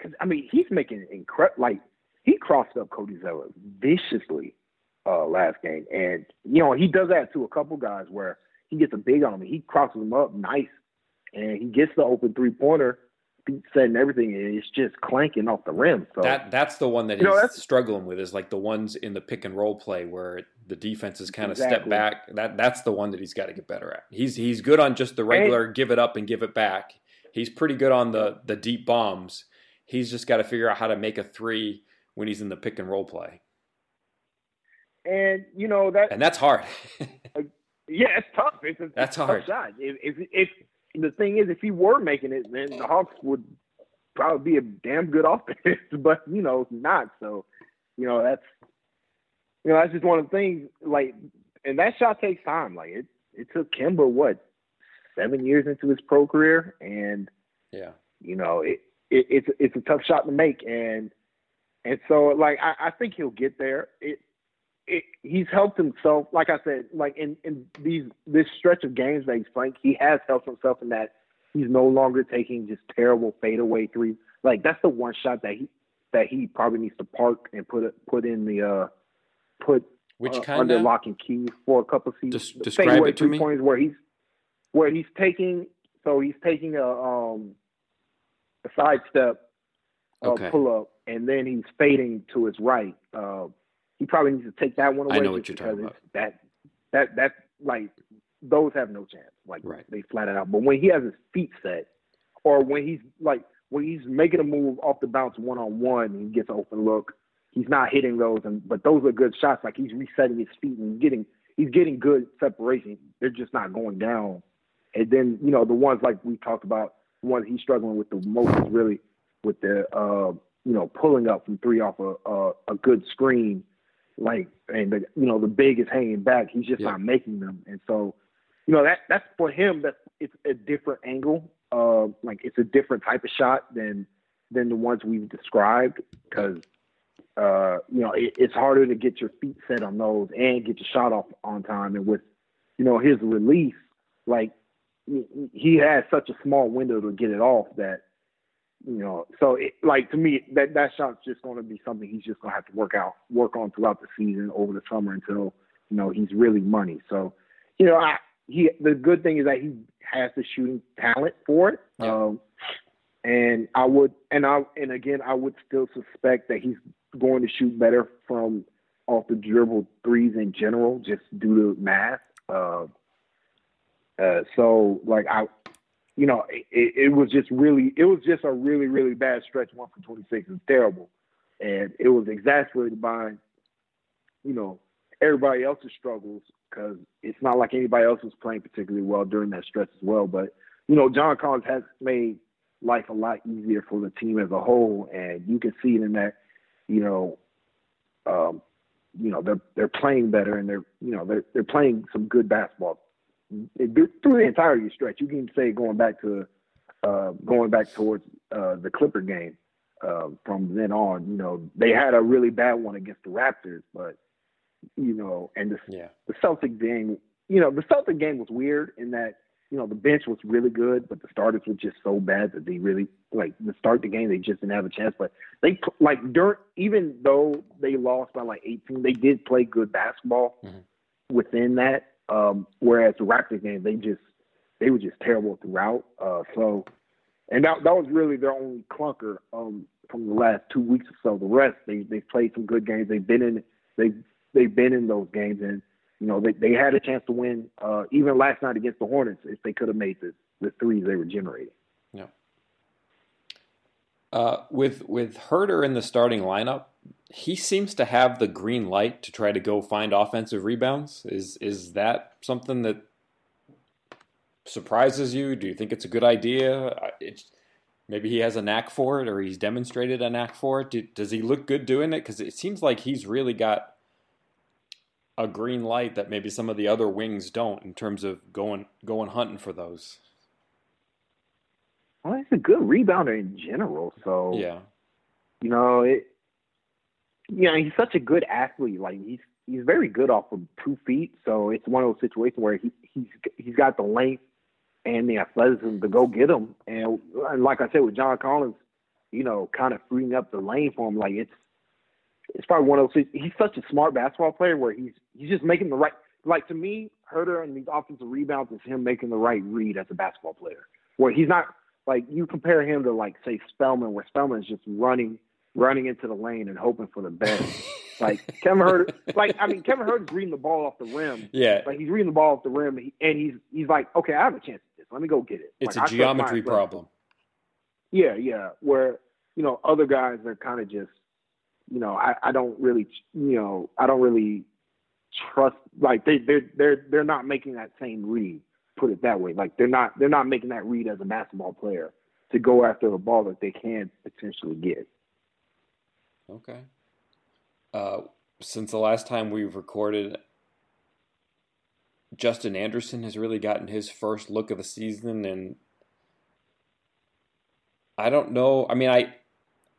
Because I mean, he's making incredible. Like he crossed up Cody Zeller viciously uh, last game, and you know he does that to a couple guys where he gets a big on him. He crosses them up nice, and he gets the open three pointer setting everything, and it's just clanking off the rim. So that that's the one that he's know, struggling with is like the ones in the pick and roll play where the defense is kind of exactly. step back. That that's the one that he's got to get better at. He's he's good on just the regular and, give it up and give it back. He's pretty good on the the deep bombs. He's just got to figure out how to make a three when he's in the pick and roll play. And you know that and that's hard. yeah, it's tough. It's a, that's it's hard. shot. If, if if the thing is, if he were making it, then the Hawks would probably be a damn good offense. but you know, not. So, you know, that's you know, that's just one of the things. Like, and that shot takes time. Like it, it took Kemba what seven years into his pro career, and yeah, you know, it, it it's it's a tough shot to make, and and so like I, I think he'll get there. It it, he's helped himself. Like I said, like in, in these this stretch of games that he's playing, he has helped himself in that he's no longer taking just terrible fadeaway threes. Like that's the one shot that he that he probably needs to park and put put in the uh put which uh, kind under of? lock and key for a couple of seasons. Des- describe it to me. Points where he's where he's taking so he's taking a um a side step uh, okay. pull up and then he's fading to his right. Uh, he probably needs to take that one away. I know what you're talking about. That that that like those have no chance. Like right. they flat it out. But when he has his feet set, or when he's like when he's making a move off the bounce one on one, and he gets an open look, he's not hitting those. And but those are good shots. Like he's resetting his feet and getting he's getting good separation. They're just not going down. And then you know the ones like we talked about, ones he's struggling with the most is really with the uh, you know pulling up from three off a a, a good screen like and the you know the big is hanging back. He's just yeah. not making them, and so you know that that's for him. That it's a different angle. Uh, like it's a different type of shot than than the ones we've described because uh, you know it, it's harder to get your feet set on those and get your shot off on time. And with you know his release, like he has such a small window to get it off that you know, so it, like to me, that that shot's just going to be something he's just going to have to work out, work on throughout the season over the summer until you know he's really money. So, you know, I, he the good thing is that he has the shooting talent for it. Yeah. Um, and I would, and I, and again, I would still suspect that he's going to shoot better from off the dribble threes in general, just due to math. Uh, uh, so like I, you know, it, it, was just really, it was just a really, really bad stretch. One for 26 is terrible. And it was exasperated by, you know, everybody else's struggles because it's not like anybody else was playing particularly well during that stretch as well. But, you know, John Collins has made life a lot easier for the team as a whole. And you can see it in that, you know, um, you know, they're, they're playing better and they're, you know, they're, they're playing some good basketball through the entire stretch. You can say going back to uh, going back towards uh, the Clipper game uh, from then on. You know, they had a really bad one against the Raptors, but you know, and the yeah. the Celtic game, you know, the Celtic game was weird in that you know the bench was really good, but the starters were just so bad that they really like to start the game they just didn't have a chance. But they like during even though they lost by like 18, they did play good basketball mm-hmm. within that. Um, whereas the Raptors game, they just they were just terrible throughout. Uh, so, and that that was really their only clunker um, from the last two weeks or so. The rest they they played some good games. They've been in they they've been in those games, and you know they they had a chance to win uh, even last night against the Hornets if they could have made the the threes they were generating. Uh, with with Huerter in the starting lineup, he seems to have the green light to try to go find offensive rebounds. Is is that something that surprises you? Do you think it's a good idea? It's, maybe he has a knack for it, or he's demonstrated a knack for it. Do, does he look good doing it? Because it seems like he's really got a green light that maybe some of the other wings don't in terms of going going hunting for those. Well, he's a good rebounder in general. So yeah, you know it you know, he's such a good athlete. Like he's he's very good off of two feet. So it's one of those situations where he he's he's got the length and the athleticism to go get him. And, and like I said with John Collins, you know, kind of freeing up the lane for him. Like it's it's probably one of those. He's such a smart basketball player where he's he's just making the right. Like to me, Huerter and these offensive rebounds is him making the right read as a basketball player. Where he's not like you compare him to like say Spellman, where Spellman is just running running into the lane and hoping for the best. like Kevin Huerter, like I mean, Kevin Huerter is reading the ball off the rim. Yeah, like he's reading the ball off the rim, and he's he's like, okay, I have a chance at this. Let me go get it. It's like, a geometry problem. Yeah, yeah. Where you know other guys are kind of just, you know, I I don't really, you know, I don't really trust. Like they they're they're they're not making that same read. Put it that way. Like they're not they're not making that read as a basketball player to go after a ball that they can potentially get. Okay. Uh, since the last time we've recorded, Justin Anderson has really gotten his first look of the season, and I don't know. I mean, I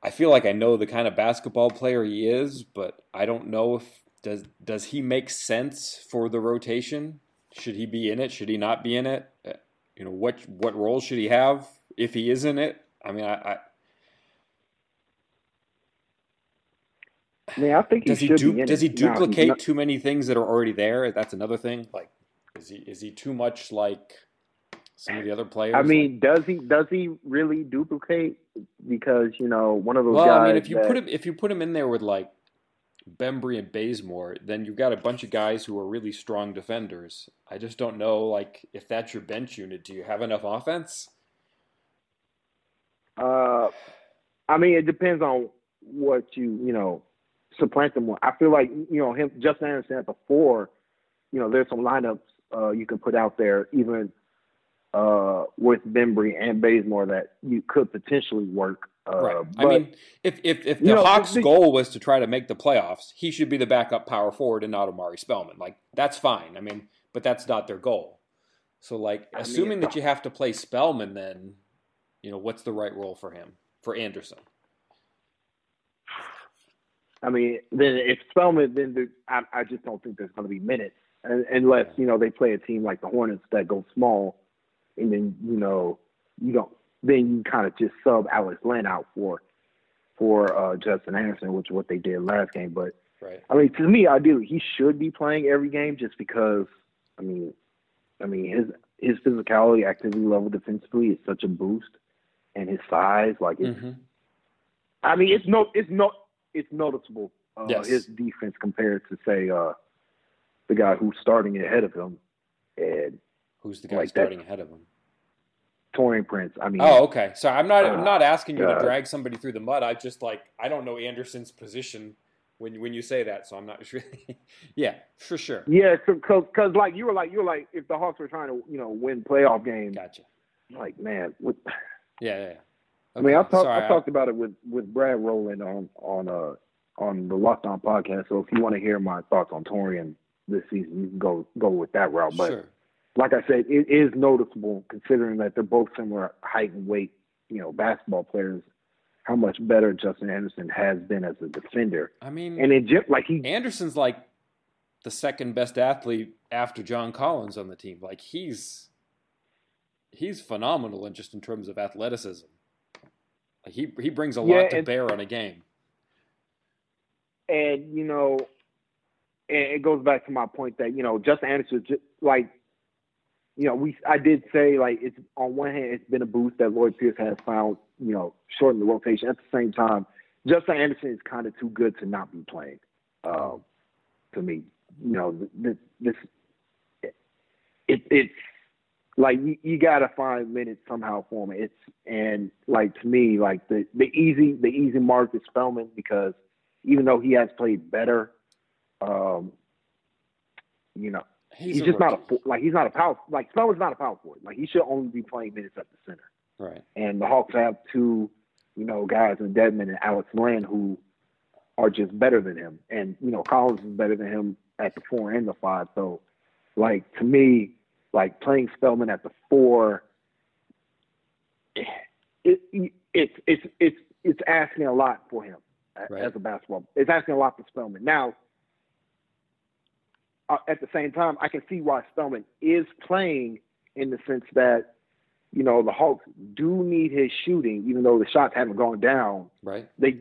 I feel like I know the kind of basketball player he is, but I don't know if does does he make sense for the rotation? Should he be in it? Should he not be in it? Uh, you know, what what role should he have if he is in it? I mean, I, I I mean, I think he does he, du- does he duplicate too many things that are already there? That's another thing. Like, is he is he too much like some of the other players? I mean, like, does he does he really duplicate? Because you know, one of those well. I mean, if you that, put him if you put him in there with like Bembry and Bazemore, then you've got a bunch of guys who are really strong defenders. I just don't know, like, if that's your bench unit, do you have enough offense? Uh, I mean, it depends on what you you know supplant them. With. I feel like you know him, Justin Anderson at the four. You know, there's some lineups uh, you can put out there, even uh, with Bembry and Bazemore that you could potentially work. Uh, right. But, I mean, if if, if the know, Hawks' the, goal was to try to make the playoffs, he should be the backup power forward and not Omari Spellman. Like that's fine. I mean, but that's not their goal. So, like, I assuming mean, that you have to play Spellman, then you know what's the right role for him for Anderson? I mean, then if Spellman, then I, I just don't think there's going to be minutes unless you know they play a team like the Hornets that go small, and then you know you don't then you kind of just sub Alex Len out for for uh, Justin Anderson, which is what they did last game. But right. I mean, to me, ideally, he should be playing every game just because. I mean, I mean his his physicality, activity level defensively is such a boost and his size. Like, it's, Mhm. I mean, it's no, it's no, it's noticeable. Uh, Yes. His defense compared to say uh, the guy who's starting ahead of him, and Who's the guy Like starting ahead of him? Taurean Prince. I mean, Oh, okay. So I'm not I'm Uh, not asking you to drag somebody through the mud. I just like I don't know Anderson's position when when you say that, so I'm not sure. yeah, for sure. yeah, because because like you were like you were like if the Hawks were trying to you know win playoff games, Gotcha. like man, what, Yeah, yeah. yeah. I mean, I Okay, talked sorry, I talked about it with with Brad Rowland on on uh on the Locked On podcast. So if you want to hear my thoughts on Taurean this season, you can go go with that route. But sure. Like I said, it is noticeable considering that they're both similar height and weight, you know, basketball players. How much better Justin Anderson has been as a defender, I mean, and in like he, Anderson's like the second best athlete after John Collins on the team. Like he's he's phenomenal in just in terms of athleticism. Like he he brings a Yeah, lot to and- bear on a game. and you know, and it goes back to my point that you know Justin Anderson, just, like, you know, we I did say like it's on one hand it's been a boost that Lloyd Pierce has found you know shorten the rotation. At the same time, Justin Anderson is kind of too good to not be playing. Um, to me, you know, this, this it, it's like you, you got to find minutes somehow for him. It's and like to me, like the the easy the easy mark is Spellman because even though he has played better, um, you know, He's, he's, just not a rookie. like he's not a power like Spellman's not a power forward. Like he should only be playing minutes at the center. right. And the Hawks have two, you know, guys in Dedmon and Alex Len who are just better than him. And, you know, Collins is better than him at the four and the five. So, like, to me, like playing Spellman at the four, it, it, it's, it's, it's, it's asking a lot for him Right. as a basketball. It's asking a lot for Spellman. Now, uh, Uh, at the same time, I can see why Spellman is playing in the sense that, you know, the Hawks do need his shooting, even though the shots haven't gone down. Right. They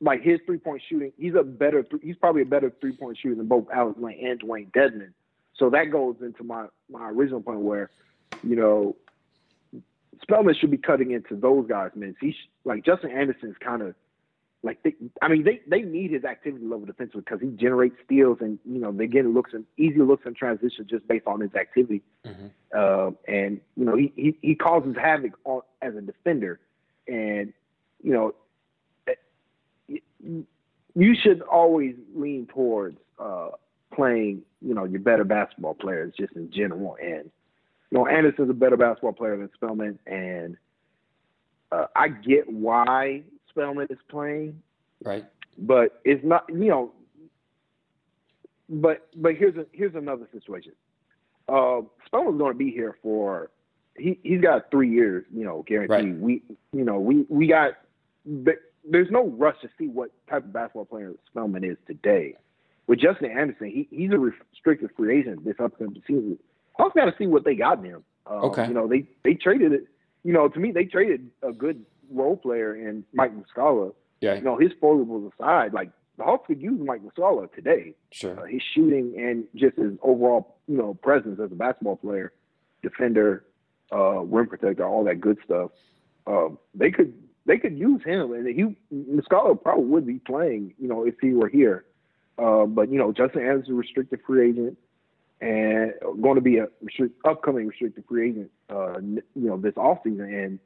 like his three point shooting. He's a better. He's probably a better three point shooter than both Alex Len and Dewayne Dedmon. So that goes into my my original point where, you know, Spellman should be cutting into those guys' minutes. He's like Justin Anderson is kind of like they, I mean they they need his activity level defensively because he generates steals and you know they get looks and easy looks in transition just based on his activity. hmm Uh, and you know he, he he causes havoc on, as a defender, and you know you should always lean towards uh, playing you know your better basketball players just in general. And you know Anderson's a better basketball player than Spellman, and uh, I get why Spellman is playing Right. but it's not you know but but here's a here's another situation. Uh Spellman's going to be here for he he's got three years you know guaranteed Right. we you know we we got but there's no rush to see what type of basketball player Spellman is today. With Justin Anderson he he's a restricted free agent this upcoming season. Hawks got to see what they got in him. Uh, Okay. you know they they traded it. You know to me they traded a good role player in Mike Muscala Yeah. you know, his foibles aside, like the Hawks could use Mike Muscala today. Sure. Uh, his shooting and just his overall, you know, presence as a basketball player, defender, uh, rim protector, all that good stuff. Um, they could they could use him, and he Muscala probably would be playing, you know, if he were here. Uh, but you know, Justin Anderson is a restricted free agent, and going to be a restrict, upcoming restricted free agent, uh, you know, this offseason. And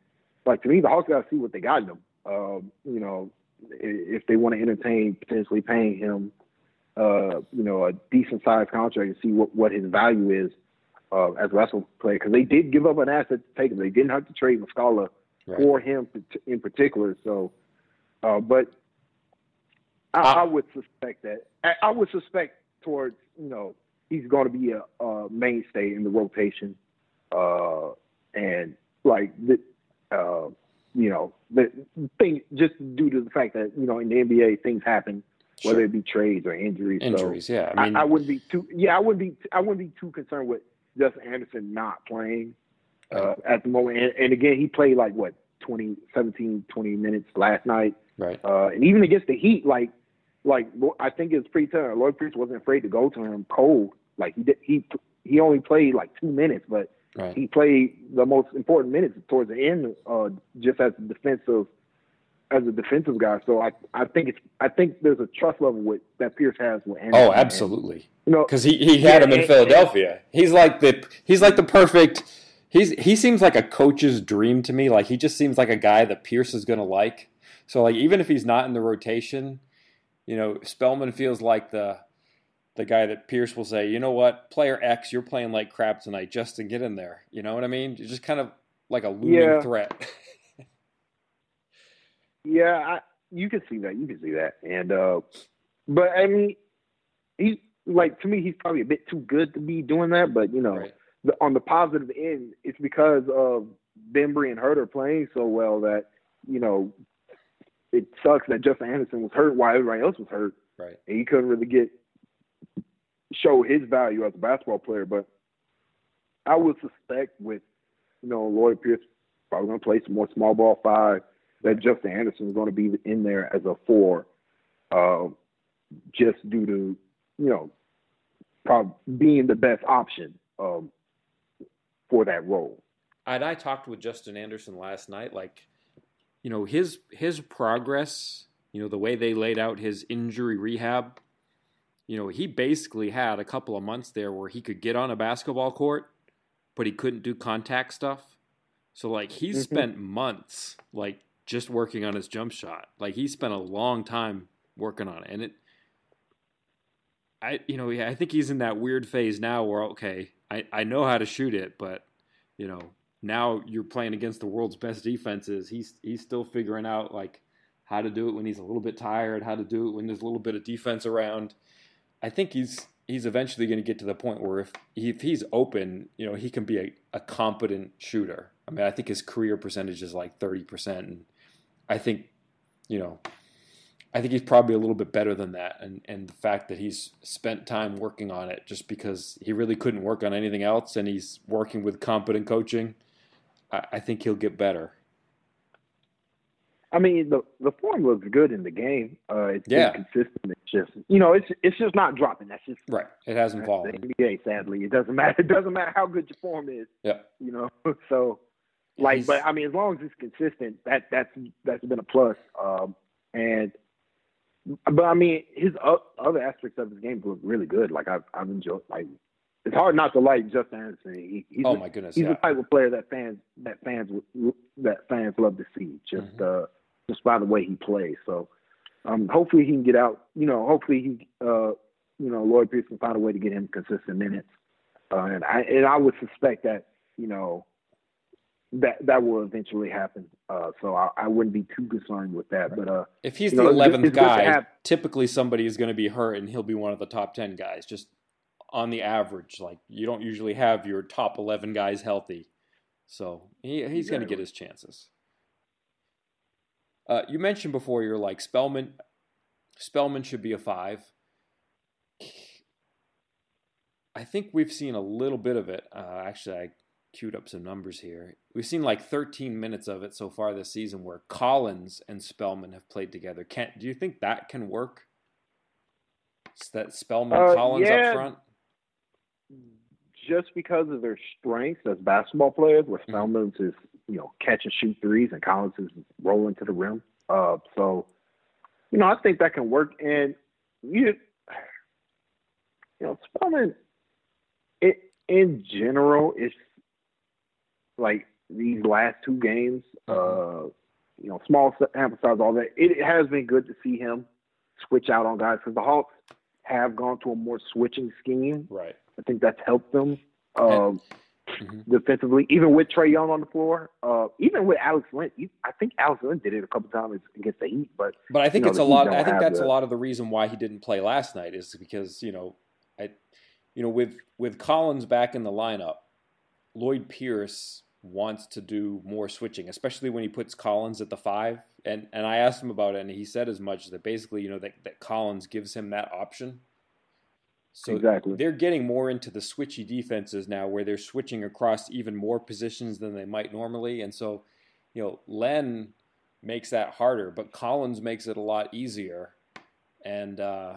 like to me, the Hawks got to see what they got in him. Um, you know, if they want to entertain potentially paying him, uh, you know, a decent sized contract and see what, what his value is uh, as a basketball player. Because they did give up an asset to take him. They didn't have to trade Muscala Right. for him in particular. So, uh, but I, Uh, I would suspect that. I, I would suspect towards you know he's going to be a, a mainstay in the rotation, uh, and like the, uh, you know the thing just due to the fact that you know in the NBA things happen, whether it be trades or injuries. So Injuries. Yeah. I I, mean, I wouldn't be too. Yeah, I wouldn't be. I wouldn't be too concerned with Justin Anderson not playing uh, at the moment. And, and again, he played like what 20, 17, 20 minutes last night. right. Uh, and even against the Heat, like, like I think it's pretty telling. Lloyd Pierce wasn't afraid to go to him cold. Like he did, he he only played like two minutes, but Right. He played the most important minutes towards the end, uh, just as a defensive as a defensive guy. So I I think it's I think there's a trust level with that Pierce has with Anderson. Oh, absolutely. You know, Because he, he had Yeah, him in and- Philadelphia. He's like the he's like the perfect. He's he seems like a coach's dream to me. Like he just seems like a guy that Pierce is gonna like. So like even if he's not in the rotation, you know, Spellman feels like the the guy that Pierce will say, you know what, player X, you're playing like crap tonight. Justin, get in there. You know what I mean? You're just kind of like a looming Yeah. threat. Yeah, I, you can see that. You can see that. And uh but I mean, he like to me, he's probably a bit too good to be doing that. But you know, Right. the, on the positive end, it's because of Bembry and Huerter playing so well that you know it sucks that Justin Anderson was hurt while everybody else was hurt, Right. and he couldn't really get show his value as a basketball player. But I would suspect with you know Lloyd Pierce probably going to play some more small ball five that Justin Anderson is going to be in there as a four, uh, just due to you know probably being the best option um, for that role. and I talked with Justin Anderson last night. Like, you know, his his progress. You know, the way they laid out his injury rehab. You know, he basically had a couple of months there where he could get on a basketball court, but he couldn't do contact stuff. So like he Mhm. spent months like just working on his jump shot. Like he spent a long time working on it, and it. I you know I think he's in that weird phase now where okay I I know how to shoot it, but you know now you're playing against the world's best defenses. He's he's still figuring out like how to do it when he's a little bit tired, how to do it when there's a little bit of defense around. I think he's he's eventually going to get to the point where if if he's open, you know, he can be a, a competent shooter. I mean, I think his career percentage is like thirty percent, and I think you know. I think he's probably a little bit better than that, and and the fact that he's spent time working on it just because he really couldn't work on anything else, and he's working with competent coaching, I, I think he'll get better. I mean, the the form looks good in the game. Uh, it's Yeah. consistent. It's just you know, it's it's just not dropping. That's just Right, it hasn't fallen. the NBA. Sadly, it doesn't matter. It doesn't matter how good your form is. Yeah. You know, so like, He's- but I mean, as long as it's consistent, that that's that's been a plus. Um, and but I mean, his other aspects of his game look really good. Like I've I've enjoyed. Like it's hard not to like Justin Anderson. He, he's Oh my goodness, he's yeah. the type of player that fans that fans that fans love to see just Mm-hmm. uh just by the way he plays. So um hopefully he can get out. You know, hopefully he uh you know Lloyd Pierce can find a way to get him consistent minutes. Uh, and I and I would suspect that you know that that will eventually happen. Uh, so I, I wouldn't be too concerned with that. But uh, If he's the know, it's good- eleventh it's good to guy, have- typically somebody is going to be hurt, and he'll be one of the top ten guys. Just on the average, like you don't usually have your top eleven guys healthy, so he, he's going to get his chances. Uh, you mentioned before you're like Spellman. Spellman should be a five. I think we've seen a little bit of it. Uh, actually, I queued up some numbers here. We've seen like 13 minutes of it so far this season where Collins and Spellman have played together. Can do you think that can work? That Spellman Uh, Collins yeah. up front? just because of their strengths as basketball players, where Mhm. Spellman's is you know catch and shoot threes, and Collins is rolling to the rim. Uh, so you know I think that can work. And you you know Spellman, it in general, it's like these last two games. Uh, you know, small sample size, all that. It has been good to see him switch out on guys because the Hawks have gone to a more switching scheme. Right. I think that's helped them um, Mhm. defensively, even with Trae Young on the floor, uh, even with Alex Len. I think Alex Len did it a couple times against the Heat, but But I think know, it's a lot. I think that's a lot of the reason why he didn't play last night is because you know, I, you know, with with Collins back in the lineup, Lloyd Pierce wants to do more switching, especially when he puts Collins at the five. And and I asked him about it, and he said as much that basically, you know, that, that Collins gives him that option. So Exactly. they're getting more into the switchy defenses now, where they're switching across even more positions than they might normally, and so, you know, Len makes that harder, but Collins makes it a lot easier, and uh,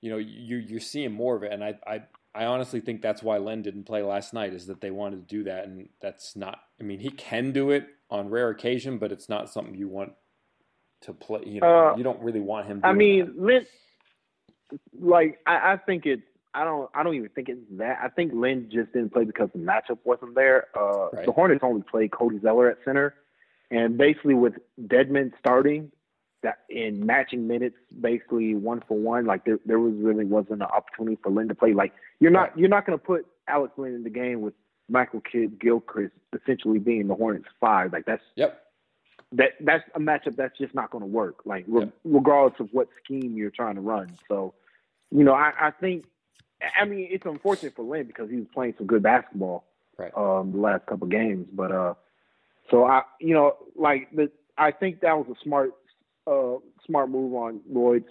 you know, you you're seeing more of it, and I I I honestly think that's why Len didn't play last night is that they wanted to do that, and that's not. I mean, he can do it on rare occasion, but it's not something you want to play. You know, Uh, you don't really want him. To I mean, that. Len, like I, I think it's. I don't. I don't even think it's that. I think Len just didn't play because the matchup wasn't there. Uh, Right. The Hornets only played Cody Zeller at center, and basically with Dedmon starting, that in matching minutes, basically one for one. Like there, there was really wasn't an opportunity for Len to play. Like you're not. Right. You're not going to put Alex Len in the game with Michael Kidd Gilchrist essentially being the Hornets five. Like that's yep, that that's a matchup that's just not going to work. Like re- regardless of what scheme you're trying to run. So, you know, I, I think. I mean, it's unfortunate for Len because he was playing some good basketball right. um, the last couple games. But uh, so I, you know, like the, I think that was a smart, uh, smart move on Lloyd's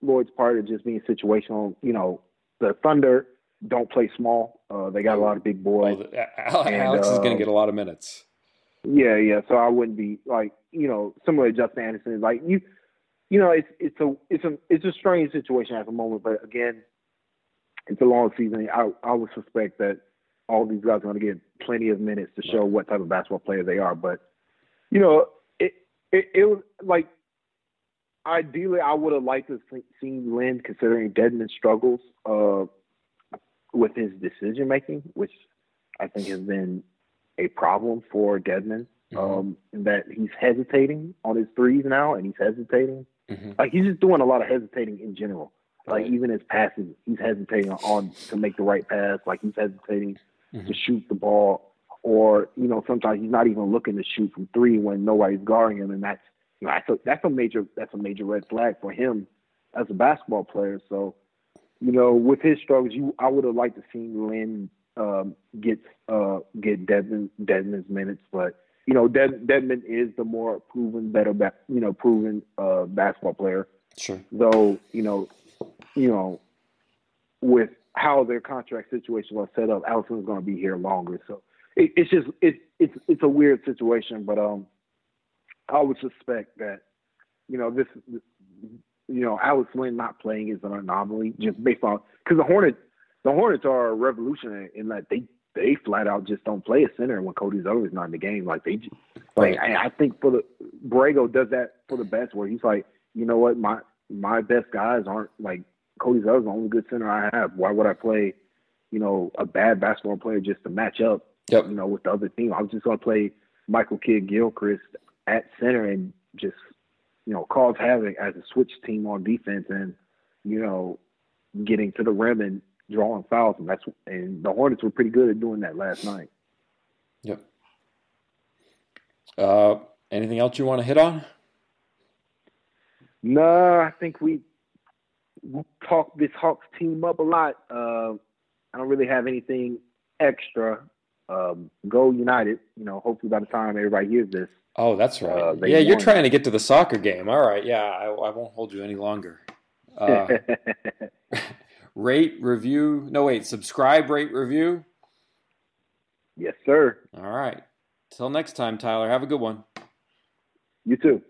Lloyd's part of just being situational. You know, the Thunder don't play small. Uh, they got a lot of big boys. Well, the- Al- and, Alex is going uh, to get a lot of minutes. Yeah, yeah. So I wouldn't be like, you know, similar to Justin Anderson. Like you, you know, it's it's a it's a it's a strange situation at the moment. But again, it's a long season. I I would suspect that all these guys are going to get plenty of minutes to show what type of basketball player they are. But you know, it it, it was like ideally I would have liked to see seen Len considering Dedmon's struggles uh, with his decision making, which I think has been a problem for Dedmon. Mhm. Um, that he's hesitating on his threes now, and he's hesitating. Mhm. Like he's just doing a lot of hesitating in general. Like Right. even his passes, he's hesitating on to make the right pass. Like he's hesitating to Mhm. shoot the ball, or you know sometimes he's not even looking to shoot from three when nobody's guarding him, and that's you know that's a, that's a major that's a major red flag for him as a basketball player. So you know with his struggles, you I would have liked to see Len um, get uh, get Dedmon Dedmon's minutes, but you know Dead, Dedmon is the more proven, better ba- you know proven uh, basketball player Sure. though you know, you know, with how their contract situation was set up, Allison's going to be here longer. So it, it's just it's it's it's a weird situation, but um, I would suspect that you know this, you know, Alex Len not playing is an anomaly just based on because the Hornets the Hornets are revolutionary in that they they flat out just don't play a center when Cody Zeller's not in the game. Like they just like I, I think for the Borrego does that for the best where he's like, you know what, my my best guys aren't like Cody Zeller's the only good center I have. Why would I play, you know, a bad basketball player just to match up, Yep. you know, with the other team? I'm just gonna play Michael Kidd Gilchrist at center and just, you know, cause havoc as a switch team on defense and, you know, getting to the rim and drawing fouls and that's and the Hornets were pretty good at doing that last night. Yep. Uh, anything else you want to hit on? No, I think we we talked this Hawks team up a lot. Uh, I don't really have anything extra. Um, go United! You know, hopefully by the time everybody hears this, Oh, that's right. Uh, yeah, you're won. trying to get to the soccer game. All right. Yeah, I, I won't hold you any longer. Uh, rate, review. No, wait. Subscribe, rate, review. yes, sir. All right. Till next time, Tyler. Have a good one. You too.